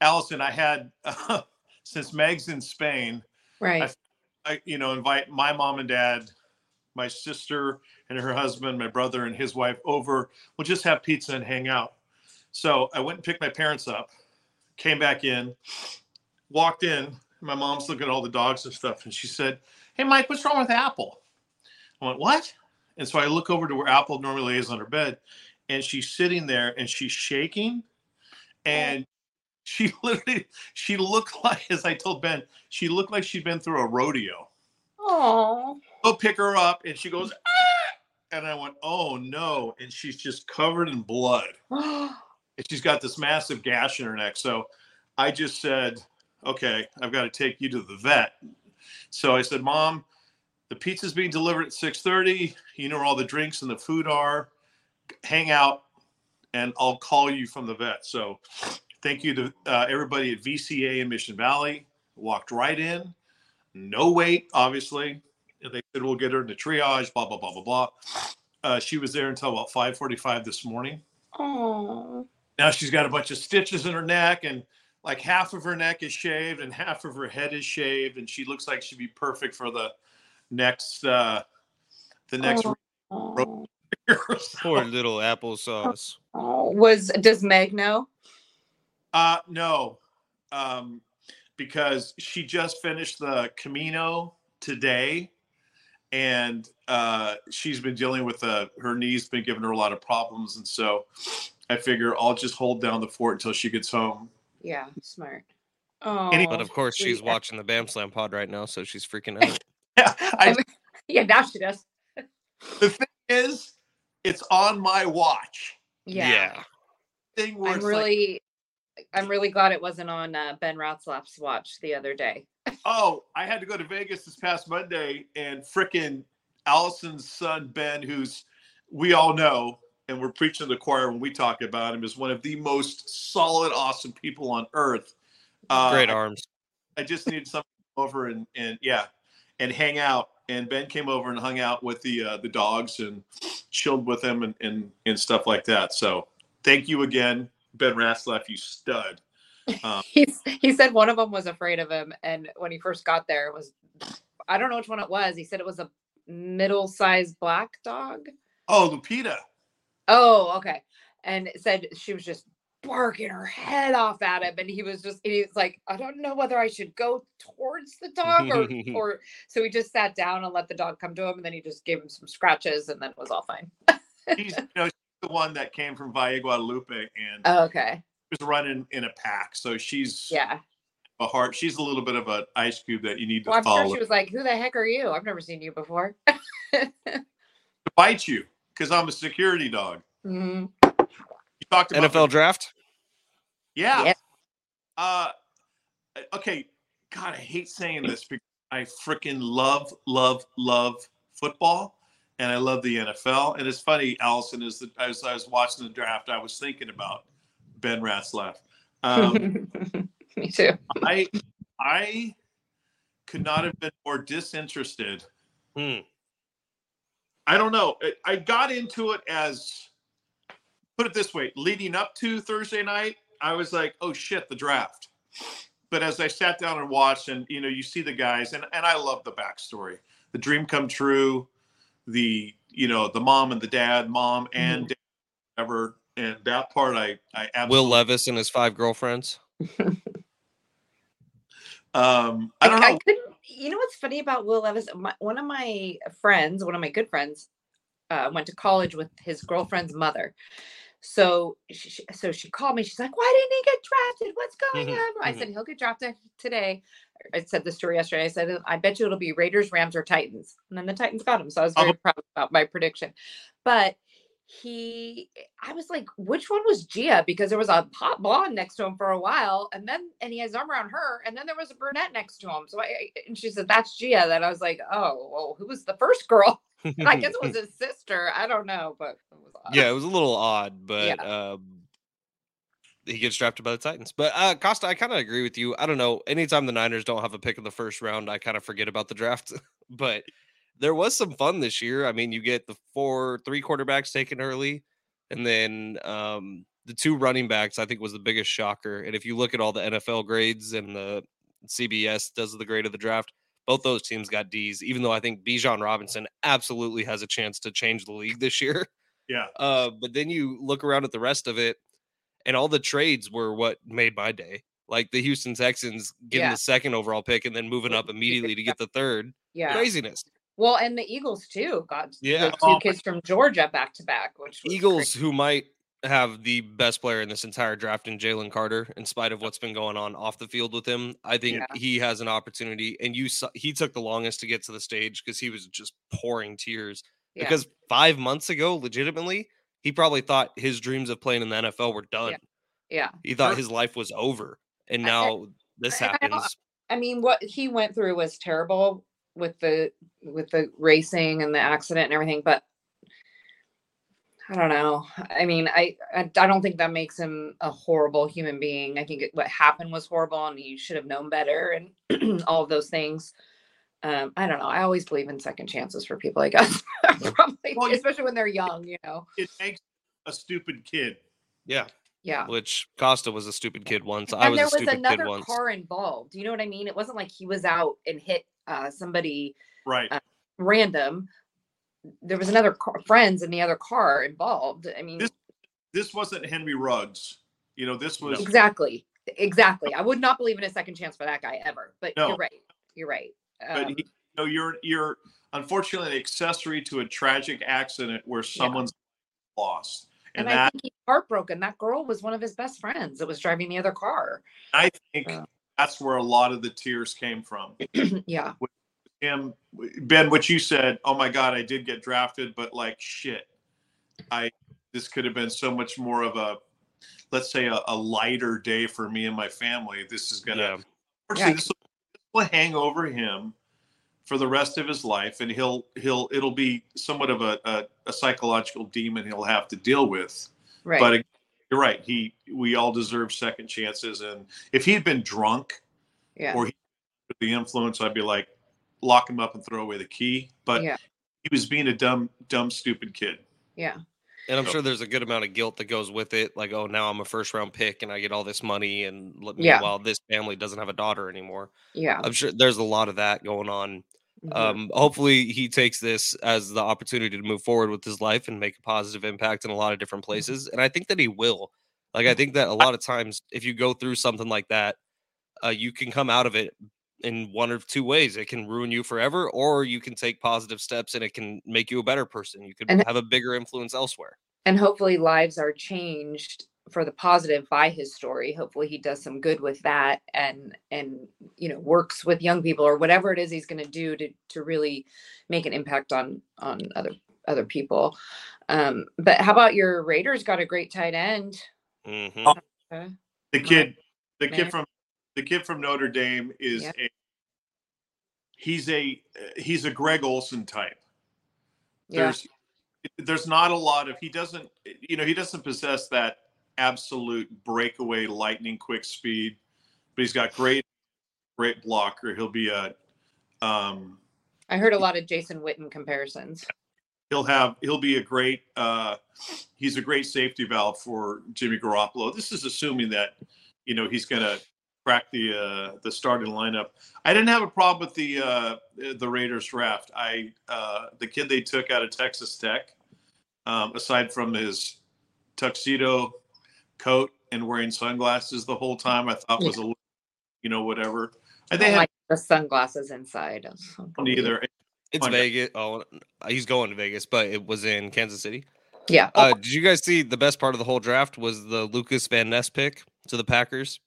Speaker 3: Allison, I had since Meg's in Spain,
Speaker 2: Right.
Speaker 3: I you know invite my mom and dad, my sister and her husband, my brother and his wife over. We'll just have pizza and hang out. So I went and picked my parents up, came back in, walked in. My mom's looking at all the dogs and stuff, and she said, "Hey, Mike, what's wrong with Apple?" I went, "What?" And so I look over to where Apple normally lays on her bed, and she's sitting there and she's shaking, and she literally she looked like, as I told Ben, she looked like she'd been through a rodeo.
Speaker 2: Oh.
Speaker 3: Go pick her up, and she goes, ah! and I went, "Oh no!" And she's just covered in blood. And she's got this massive gash in her neck. So I just said, okay, I've got to take you to the vet. So I said, Mom, the pizza's being delivered at 6:30. You know where all the drinks and the food are. Hang out and I'll call you from the vet. So thank you to uh, everybody at VCA in Mission Valley. Walked right in. No wait, obviously. They said we'll get her into triage, blah, blah, blah, blah, blah. Uh, she was there until about 5:45 this morning
Speaker 2: Oh.
Speaker 3: now she's got a bunch of stitches in her neck and like half of her neck is shaved and half of her head is shaved and she looks like she'd be perfect for the next uh the next
Speaker 2: Oh.
Speaker 3: year or so.
Speaker 1: Poor little applesauce.
Speaker 2: Oh. Was does Meg know?
Speaker 3: uh no um because she just finished the camino today and uh she's been dealing with uh her knees been giving her a lot of problems and so i figure i'll just hold down the fort until she gets home
Speaker 2: Yeah, smart. Oh.
Speaker 3: Any-
Speaker 1: But of course, she's
Speaker 2: sweet.
Speaker 1: watching the Bam Slam pod right now, so she's freaking out.
Speaker 3: yeah I,
Speaker 2: Yeah, now she does.
Speaker 3: the thing is it's on my watch
Speaker 2: Yeah.
Speaker 3: thing where
Speaker 2: I'm
Speaker 3: it's like,
Speaker 2: really I'm really glad it wasn't on uh, Ben Ratzlaff's watch the other day.
Speaker 3: oh i had to go to vegas this past monday and frickin' allison's son ben who's we all know and we're preaching to the choir when we talk about him is one of the most solid awesome people on earth uh,
Speaker 1: Great arms.
Speaker 3: I just needed something over and and yeah, and hang out. And Ben came over and hung out with the uh, the dogs and chilled with them and, and and stuff like that. So thank you again, Ben Ratzlaff, you stud. Um,
Speaker 2: he said one of them was afraid of him, and when he first got there, it was I don't know which one it was. He said it was a middle-sized black dog.
Speaker 3: oh, Lupita.
Speaker 2: Oh, okay. And it said she was just barking her head off at him, and he was just he was like, I don't know whether I should go towards the dog or or so he just sat down and let the dog come to him, and then he just gave him some scratches, and then it was all fine.
Speaker 3: He's you know she's the one that came from Valle Guadalupe and
Speaker 2: Oh, okay.
Speaker 3: was running in a pack. So she's
Speaker 2: Yeah.
Speaker 3: a heart. She's a little bit of an ice cube that you need to
Speaker 2: Well, I'm
Speaker 3: follow
Speaker 2: sure she was like, "Who the heck are you? I've never seen you before."
Speaker 3: to bite you because I'm a security dog.
Speaker 2: Mhm.
Speaker 3: You talked about the
Speaker 1: NFL draft.
Speaker 3: Yeah.
Speaker 2: Yeah.
Speaker 3: Uh, okay. God, I hate saying this because I freaking love, love, love football, and I love the NFL. And it's funny, Allison, is that as I was watching the draft, I was thinking about Ben Ratzlaff. Um,
Speaker 2: Me too.
Speaker 3: I, I could not have been more disinterested.
Speaker 1: Hmm.
Speaker 3: I don't know. I- I got into it as, put it this way, leading up to Thursday night, I was like, oh shit, the draft. But as I sat down and watched, and you know, you see the guys, and, and I love the backstory, the dream come true, the you know, the mom and the dad, mom and dad, whatever, and that part I I absolutely
Speaker 1: Will Levis and his five girlfriends.
Speaker 3: um I don't know.
Speaker 2: couldn't. You know what's funny about Will Levis? My, one of my friends, one of my good friends, uh, went to college with his girlfriend's mother. So, she, so she called me. She's like, "Why didn't he get drafted? What's going
Speaker 1: Mhm,
Speaker 2: on?" I
Speaker 1: mhm.
Speaker 2: said, "He'll get drafted today." I said the story yesterday. I said, "I bet you it'll be Raiders, Rams, or Titans." And then the Titans got him. So I was very
Speaker 3: Oh.
Speaker 2: proud about my prediction. But he, I was like, "Which one was Gia?" Because there was a hot blonde next to him for a while, and then and he has his arm around her, and then there was a brunette next to him. So I, I- and she said, "That's Gia." Then I was like, "Oh, well, who was the first girl?" I guess it was his sister. I don't know, but it was odd.
Speaker 1: yeah, it was a little odd, but
Speaker 2: Yeah.
Speaker 1: um, he gets drafted by the Titans. But uh, Costa, I kind of agree with you. I don't know. Anytime the Niners don't have a pick in the first round, I kind of forget about the draft. but there was some fun this year. I mean, you get the four, three quarterbacks taken early, and then um, the two running backs. I think was the biggest shocker. And if you look at all the NFL grades and the CBS does the grade of the draft, both those teams got D's. Even though I think Bijan Robinson absolutely has a chance to change the league this year.
Speaker 3: Yeah.
Speaker 1: Uh, but then you look around at the rest of it, and all the trades were what made my day. Like the Houston Texans getting
Speaker 2: Yeah.
Speaker 1: the second overall pick and then moving up immediately to get the third.
Speaker 2: Yeah.
Speaker 1: Craziness.
Speaker 2: Well, and the Eagles too got
Speaker 1: Yeah.
Speaker 2: the two
Speaker 3: Oh,
Speaker 2: kids from Georgia back to back, which was
Speaker 1: Eagles,
Speaker 2: crazy.
Speaker 1: who might have the best player in this entire draft in Jalen Carter, in spite of what's been going on off the field with him, I think
Speaker 2: Yeah.
Speaker 1: he has an opportunity. And you, saw, he took the longest to get to the stage because he was just pouring tears.
Speaker 2: Yeah.
Speaker 1: Because five months ago, legitimately, he probably thought his dreams of playing in the NFL were done.
Speaker 2: yeah.
Speaker 1: He thought his life was over, and
Speaker 2: I- I-
Speaker 1: now this
Speaker 2: I- I
Speaker 1: happens.
Speaker 2: I mean, what he went through was terrible with the with the racing and the accident and everything, but I don't know. I mean, I I, I don't think that makes him a horrible human being. I think it, what happened was horrible, and he should have known better, and all of those things. Um, I don't know. I always believe in second chances for people. I guess probably,
Speaker 3: Well,
Speaker 2: especially when they're young. You know.
Speaker 3: It makes a stupid kid.
Speaker 1: Yeah,
Speaker 2: Yeah.
Speaker 1: which Costa was a stupid kid once. I was
Speaker 2: there
Speaker 1: a
Speaker 2: was
Speaker 1: stupid kid
Speaker 2: another
Speaker 1: once.
Speaker 2: car involved. You know what I mean? It wasn't like he was out and hit uh, somebody
Speaker 3: Right.
Speaker 2: Uh, random. There was another car, friends in the other car involved. I mean,
Speaker 3: This- this wasn't Henry Ruggs. You know, this was
Speaker 2: exactly, exactly. I would not believe in a second chance for that guy ever. But
Speaker 3: No.
Speaker 2: you're right. You're right.
Speaker 3: but
Speaker 2: Um,
Speaker 3: he, you know, you're you're unfortunately an accessory to a tragic accident where someone's lost.
Speaker 2: and
Speaker 3: And,
Speaker 2: I
Speaker 3: that
Speaker 2: think he's heartbroken. That girl was one of his best friends that was driving the other car.
Speaker 3: I think
Speaker 2: Yeah.
Speaker 3: that's where a lot of the tears came from.
Speaker 2: yeah.
Speaker 3: Him Ben, what you said, oh my God, I did get drafted, but like shit. I this could have been so much more of a let's say a, a lighter day for me and my family. This is gonna
Speaker 1: Yeah.
Speaker 2: Yeah.
Speaker 3: this will, this will hang over him for the rest of his life, and he'll he'll it'll be somewhat of a, a, a psychological demon he'll have to deal with.
Speaker 2: Right.
Speaker 3: But ag- you're right. He we all deserve second chances, and if he'd been drunk
Speaker 2: yeah.
Speaker 3: or he the influence, I'd be like, lock him up and throw away the key. But
Speaker 2: Yeah.
Speaker 3: he was being a dumb dumb stupid kid.
Speaker 2: yeah.
Speaker 1: And I'm
Speaker 3: So-
Speaker 1: sure there's a good amount of guilt that goes with it. Like, oh, now I'm a first round pick and I get all this money, and l-
Speaker 2: Yeah.
Speaker 1: meanwhile, this family doesn't have a daughter anymore.
Speaker 2: Yeah.
Speaker 1: I'm sure there's a lot of that going on.
Speaker 2: Mhm.
Speaker 1: Um, hopefully, he takes this as the opportunity to move forward with his life and make a positive impact in a lot of different places. And I think that he will. Like, I think that a lot of times, if you go through something like that, uh, you can come out of it in one of two ways. It can ruin you forever, or you can take positive steps and it can make you a better person. You could
Speaker 2: And-
Speaker 1: have a bigger influence elsewhere.
Speaker 2: and hopefully lives are changed for the positive by his story hopefully he does some good with that and and you know works with young people or whatever it is he's going to do to to really make an impact on on other other people um but how about your raiders got a great tight end
Speaker 1: hmm
Speaker 3: Oh,
Speaker 2: Okay.
Speaker 3: The kid, the kid from the kid from Notre Dame is a he's a he's a Greg Olsen type.
Speaker 2: yeah
Speaker 3: There's there's not a lot of he doesn't you know he doesn't possess that absolute breakaway lightning quick speed, but he's got great great blocker. He'll be a um
Speaker 2: i heard a lot of jason witten comparisons
Speaker 3: he'll have he'll be a great uh he's a great safety valve for Jimmy Garoppolo. This is assuming that you know he's going to crack the uh the starting lineup. I didn't have a problem with the uh the Raiders draft. I uh the kid they took out of Texas Tech um aside from his tuxedo coat and wearing sunglasses the whole time I thought was a little, you know whatever. I
Speaker 2: I
Speaker 3: think had
Speaker 2: like the sunglasses inside
Speaker 3: neither.
Speaker 1: It's Vegas. Oh, he's going to Vegas, but it was in Kansas City.
Speaker 2: yeah
Speaker 1: Uh, did you guys see the best part of the whole draft was the Lukas Van Ness pick to the Packers?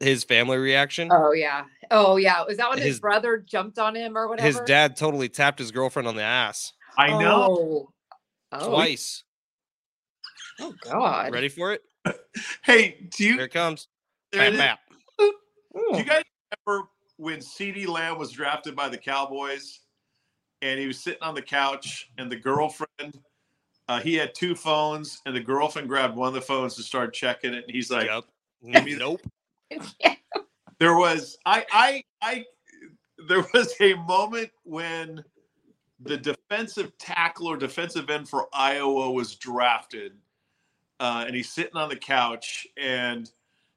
Speaker 1: His family reaction.
Speaker 2: oh yeah oh yeah was that when his,
Speaker 1: His-
Speaker 2: brother jumped on him or whatever
Speaker 1: His dad totally tapped his girlfriend on the ass
Speaker 3: I know.
Speaker 2: oh, oh,
Speaker 1: twice.
Speaker 2: oh god
Speaker 1: Ready for it?
Speaker 3: Hey, do
Speaker 1: Here
Speaker 3: you
Speaker 1: it comes.
Speaker 3: there it
Speaker 1: Bam,
Speaker 3: is.
Speaker 1: bam.
Speaker 3: Do you guys remember when CeeDee Lamb was drafted by the Cowboys and he was sitting on the couch and the girlfriend Uh, he had two phones, and the girlfriend grabbed one of the phones to start checking it. And he's like,
Speaker 1: yep.
Speaker 3: Give me the- There was I I I there was a moment when the defensive tackle or defensive end for Iowa was drafted, uh, and he's sitting on the couch, and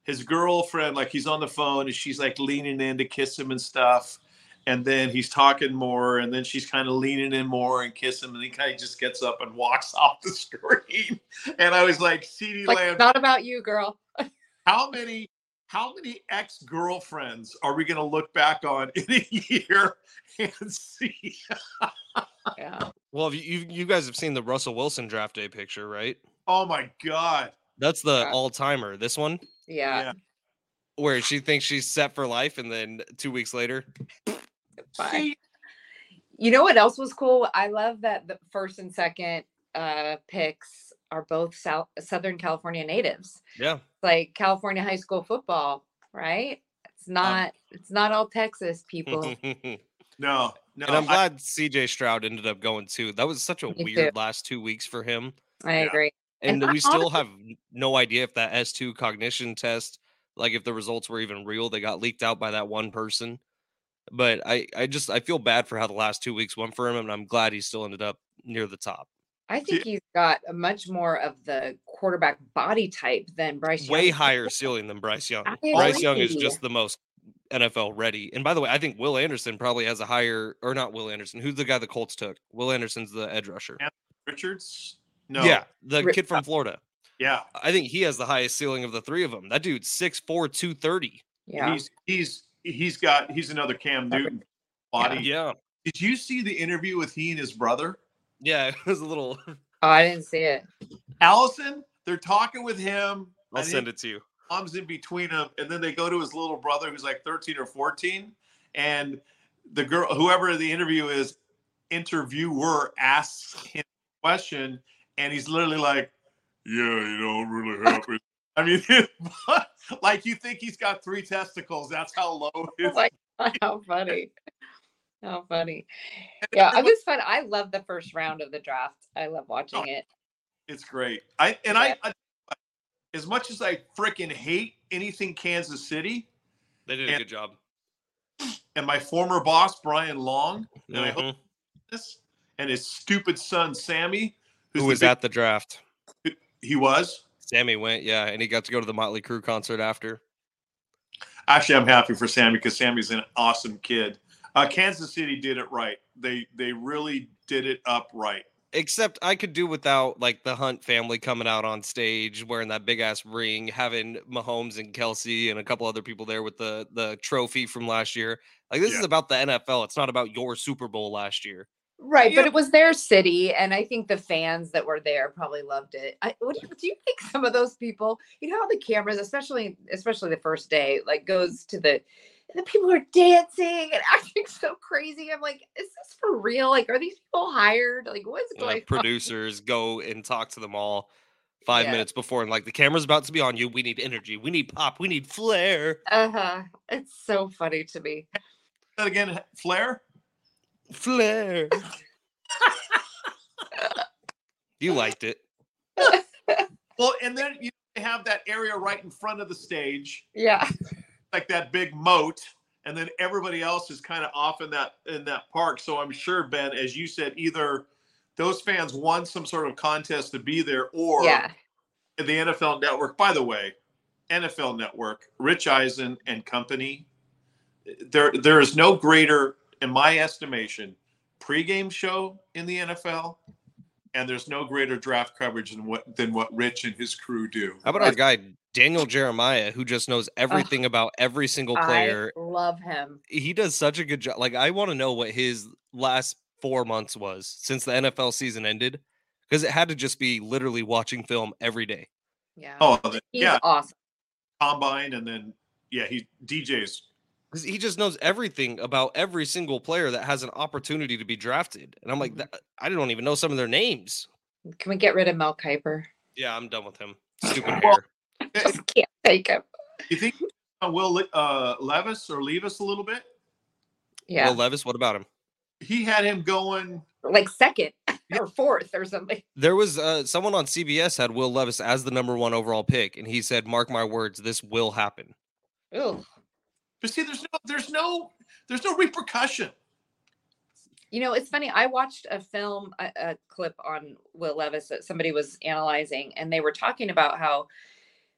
Speaker 3: his girlfriend like he's on the phone, and she's like leaning in to kiss him and stuff. And then he's talking more, and then she's kind of leaning in more and kiss him, and he kind of just gets up and walks off the screen. And I was like, "CeeDee
Speaker 2: Like,
Speaker 3: Lamb,
Speaker 2: not about you, girl.
Speaker 3: how many how many ex-girlfriends are we going to look back on in a year and see
Speaker 2: Yeah.
Speaker 1: Well, you, you you guys have seen the Russell Wilson draft day picture, right?
Speaker 3: oh my god
Speaker 1: That's the
Speaker 2: Yeah.
Speaker 1: all timer. This one
Speaker 2: Yeah.
Speaker 3: Yeah.
Speaker 1: where she thinks she's set for life, and then two weeks later,
Speaker 2: Bye.
Speaker 3: See,
Speaker 2: You know what else was cool? I love that the first and second uh picks are both South Southern California natives.
Speaker 1: yeah,
Speaker 2: Like California high school football, right? It's
Speaker 3: Um,
Speaker 2: not it's not all Texas people.
Speaker 1: and
Speaker 3: no And
Speaker 1: I'm
Speaker 3: I-
Speaker 1: glad CJ Stroud ended up going too. That was such a
Speaker 2: Me too.
Speaker 1: weird last two weeks for him.
Speaker 2: I
Speaker 3: Yeah.
Speaker 2: agree.
Speaker 1: and
Speaker 2: And I
Speaker 1: we still
Speaker 2: honestly-
Speaker 1: have no idea if that S2 cognition test, like if the results were even real. They got leaked out by that one person. But I, I just I feel bad for how the last two weeks went for him, and I'm glad he still ended up near the top.
Speaker 2: I think he's got a much more of the quarterback body type than Bryce.
Speaker 1: Way higher ceiling than Bryce Young.
Speaker 2: I
Speaker 1: Bryce Young is just the most NFL ready. And by the way, I think Will Anderson probably has a higher, or not Will Anderson. Who's the guy the Colts took? Will Anderson's the edge rusher.
Speaker 3: richards no
Speaker 1: Yeah, the
Speaker 2: Ri-
Speaker 1: kid from Florida.
Speaker 3: yeah
Speaker 1: I think he has the highest ceiling of the three of them. That dude's 6'4", 230.
Speaker 2: Yeah.
Speaker 3: he's he's he's got he's another cam newton body
Speaker 1: Yeah.
Speaker 3: did you see the interview with he and his brother
Speaker 1: Yeah, it was a little.
Speaker 2: Oh, I didn't see it.
Speaker 3: allison they're talking with him
Speaker 1: I'll send it to you.
Speaker 3: mom's in between them, and then they go to his little brother who's like 13 or 14, and the girl, whoever the interview is, interviewer asks him a question, and he's literally like, "Yeah, you know, I'm really happy." I mean, like you think he's got three testicles. That's how low his.
Speaker 2: Like, how funny. How funny. Yeah, it was fun. I love the first round of the draft. I love watching it.
Speaker 3: It's great. I and I, I, as much as I freaking hate anything Kansas City,
Speaker 1: They did a
Speaker 3: And-
Speaker 1: good job.
Speaker 3: and my former boss Brian Long, and I hope
Speaker 1: Mhm.
Speaker 3: this, and his stupid son Sammy, who's
Speaker 1: Who
Speaker 3: the
Speaker 1: was
Speaker 3: big-
Speaker 1: at the draft?
Speaker 3: He was.
Speaker 1: Sammy went, yeah, and he got to go to the Motley Crue concert after.
Speaker 3: Actually, I'm happy for Sammy because Sammy's an awesome kid. Uh, Kansas City did it right. They they really did it up right.
Speaker 1: Except I could do without like the Hunt family coming out on stage wearing that big ass ring, having Mahomes and Kelce and a couple other people there with the the trophy from last year. Like this is about the NFL. It's not about your Super Bowl last year.
Speaker 2: Right,
Speaker 3: Yeah.
Speaker 2: but it was their city, and I think the fans that were there probably loved it. I, what do, you, do you think some of those people, you know, how the cameras, especially especially the first day, like goes to the, and the people are dancing and acting so crazy. I'm like, is this for real? Like, are these people hired? Like, what is
Speaker 1: Uh,
Speaker 2: going on?
Speaker 1: producers go and talk to them all five
Speaker 2: Yeah.
Speaker 1: minutes before, and like the camera's about to be on you. We need energy. We need pop. We need flair.
Speaker 2: Uh huh. It's so funny to me.
Speaker 3: That again, Flair.
Speaker 1: Flair. you liked it.
Speaker 3: Well, and then you have that area right in front of the stage,
Speaker 2: Yeah.
Speaker 3: Like that big moat, and then everybody else is kind of off in that in that park. So I'm sure Ben, as you said, either those fans won some sort of contest to be there, or
Speaker 2: Yeah.
Speaker 3: the NFL Network. By the way, NFL Network, Rich Eisen and company. There, there is no greater, in my estimation, pregame show in the NFL, and there's no greater draft coverage than what than what Rich and his crew do.
Speaker 1: How about our guy Daniel Jeremiah, who just knows everything about every single player?
Speaker 2: I love him.
Speaker 1: He does such a good job. Like I want to know what his last four months was since the NFL season ended, because it had to just be literally watching film every day.
Speaker 2: Yeah.
Speaker 3: Oh, the-
Speaker 2: He's
Speaker 3: yeah,
Speaker 2: awesome.
Speaker 3: combine, and then yeah, he DJs.
Speaker 1: Because he just knows everything about every single player that has an opportunity to be drafted. And I'm like,
Speaker 2: Mhm.
Speaker 1: I don't even know some of their names.
Speaker 2: Can we get rid of Mel Kiper?
Speaker 1: Yeah, I'm done with him. Stupid
Speaker 3: Well,
Speaker 1: hair.
Speaker 2: Just can't take him.
Speaker 3: You think uh, Will uh, Levis or leave us a little bit?
Speaker 2: Yeah.
Speaker 1: Will Levis, what about him?
Speaker 3: He had him going.
Speaker 2: like second. or fourth or something.
Speaker 1: There was uh, someone on CBS had Will Levis as the number one overall pick, and he said, "Mark my words, this will happen."
Speaker 2: Ooh.
Speaker 3: But see, there's no, there's no, there's no repercussion.
Speaker 2: You know, it's funny. I watched a film, a, a, clip on Will Levis that somebody was analyzing, and they were talking about how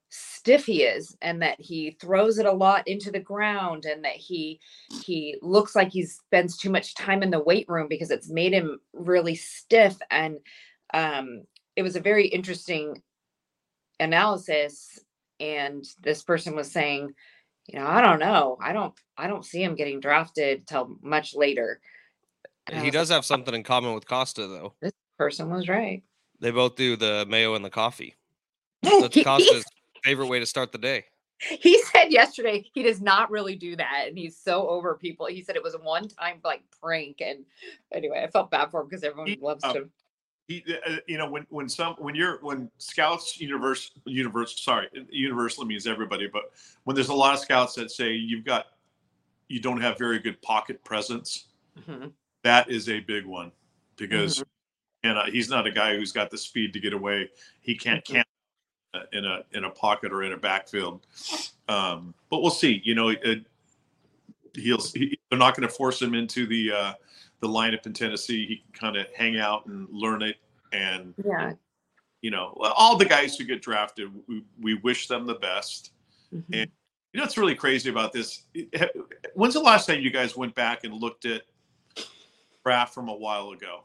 Speaker 2: stiff he is, and that he throws it a lot into the ground, and that he he looks like he spends too much time in the weight room because it's made him really stiff. And um, it was a very interesting analysis. And this person was saying, you know, I don't know. I don't I don't see him getting drafted till much later.
Speaker 1: he does like, have something in common with Costa though.
Speaker 2: This person was right.
Speaker 1: They both do the mayo and the coffee. That's Costa's favorite way to start the day.
Speaker 2: He said yesterday he does not really do that, and he's so over people. He said it was a one-time like prank, and anyway, I felt bad for him because everyone he, loves
Speaker 3: oh,
Speaker 2: him.
Speaker 3: He, uh, you know, when when some when you're when scouts universe universe sorry universally means everybody, but when there's a lot of scouts that say you've got you don't have very good pocket presence, mm-hmm. that is a big one because. Mm-hmm. And uh, he's not a guy who's got the speed to get away. He can't mm-hmm. can't in a in a pocket or in a backfield. Um, but we'll see. You know, it, he'll he, they're not going to force him into the uh, the lineup in Tennessee. He can kind of hang out and learn it. And
Speaker 2: yeah,
Speaker 3: you know, all the guys who get drafted, we, we wish them the best. Mm-hmm. And you know, what's really crazy about this. When's the last time you guys went back and looked at draft from a while ago?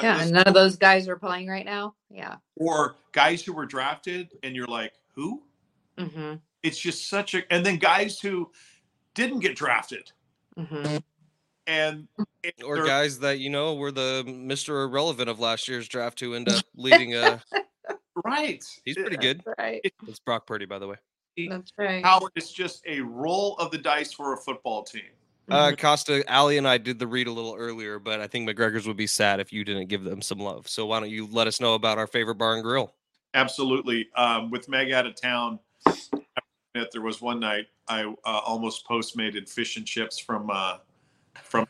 Speaker 2: yeah, and none of those guys are playing right now. Yeah.
Speaker 3: Or guys who were drafted, and you're like, who?
Speaker 2: Mm-hmm.
Speaker 3: It's just such a, and then guys who didn't get drafted,
Speaker 2: mm-hmm.
Speaker 3: And
Speaker 1: or guys that you know were the Mister Irrelevant of last year's draft who end up leading a.
Speaker 3: right.
Speaker 1: He's pretty good.
Speaker 2: That's right.
Speaker 1: It's Brock Purdy, by the way.
Speaker 2: That's right.
Speaker 3: How it's just a roll of the dice for a football team.
Speaker 1: Uh, mm-hmm. Costa, Ali, and I did the read a little earlier, but I think McGregor's would be sad if you didn't give them some love. So why don't you let us know about our favorite bar and grill?
Speaker 3: Absolutely. Um, with Meg out of town, there was one night I uh, almost postmated fish and chips from uh, from,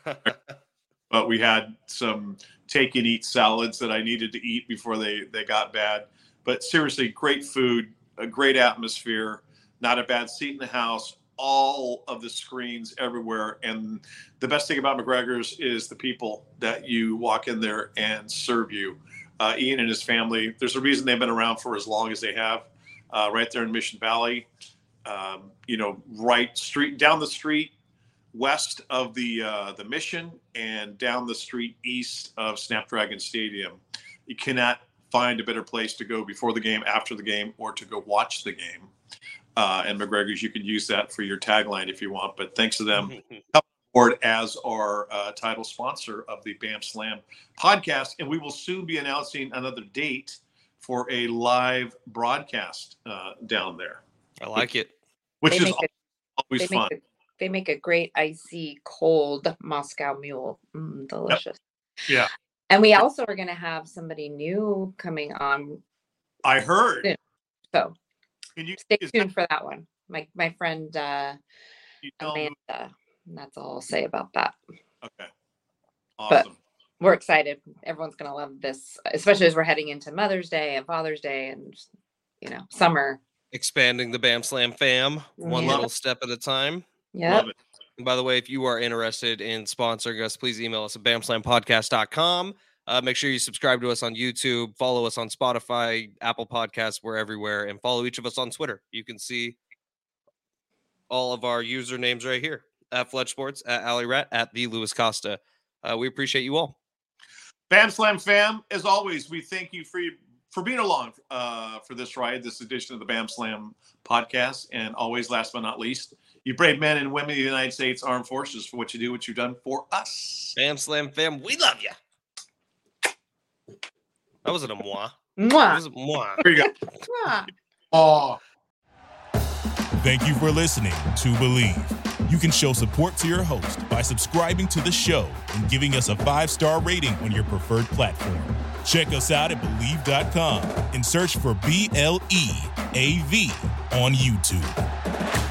Speaker 3: but we had some take and eat salads that I needed to eat before they they got bad. But seriously, great food, a great atmosphere, not a bad seat in the house all of the screens everywhere. And the best thing about McGregor's is the people that you walk in there and serve you. Uh, Ian and his family, there's a reason they've been around for as long as they have, uh, right there in Mission Valley. Um, you know, right street down the street west of the uh, the Mission and down the street east of Snapdragon Stadium. You cannot find a better place to go before the game, after the game, or to go watch the game uh, and McGregor's. You can use that for your tagline if you want. But thanks to them, board as our uh, title sponsor of the Bam Slam podcast, and we will soon be announcing another date for a live broadcast uh, down there.
Speaker 1: I like it.
Speaker 3: Which they is always fun.
Speaker 2: A, they make a great icy cold Moscow Mule, mm, delicious.
Speaker 3: Yep. Yeah.
Speaker 2: And we also are going to have somebody new coming on.
Speaker 3: I heard.
Speaker 2: Soon. So
Speaker 3: can you
Speaker 2: stay tuned that, for that one? My my friend uh, Amanda. That's all I'll say about that.
Speaker 3: Okay. Awesome.
Speaker 2: But we're excited. Everyone's gonna love this, especially as we're heading into Mother's Day and Father's Day and you know summer.
Speaker 1: Expanding the Bam Slam fam one little step at a time.
Speaker 2: Yeah.
Speaker 1: And by the way, if you are interested in sponsoring us, please email us at bamslampodcast.com. Uh, make sure you subscribe to us on YouTube, follow us on Spotify, Apple Podcasts, we're everywhere, and follow each of us on Twitter. You can see all of our usernames right here at Fletch Sports, at Ali Rat, at the Louis Costa. Uh, we appreciate you all.
Speaker 3: Bam Slam fam, as always, we thank you for for being along uh, for this ride, this edition of the Bam Slam podcast, and always, last but not least, you brave men and women of the United States Armed Forces for what you do, what you've done for us.
Speaker 1: Bam Slam fam, we love you. That wasn't a moi.
Speaker 2: Moi.
Speaker 1: was moi.
Speaker 3: Here you go. Moi. Oh.
Speaker 4: Thank you for listening to Bleav. You can show support to your host by subscribing to the show and giving us a five star rating on your preferred platform. Check us out at Bleav.com and search for B L E A V on YouTube.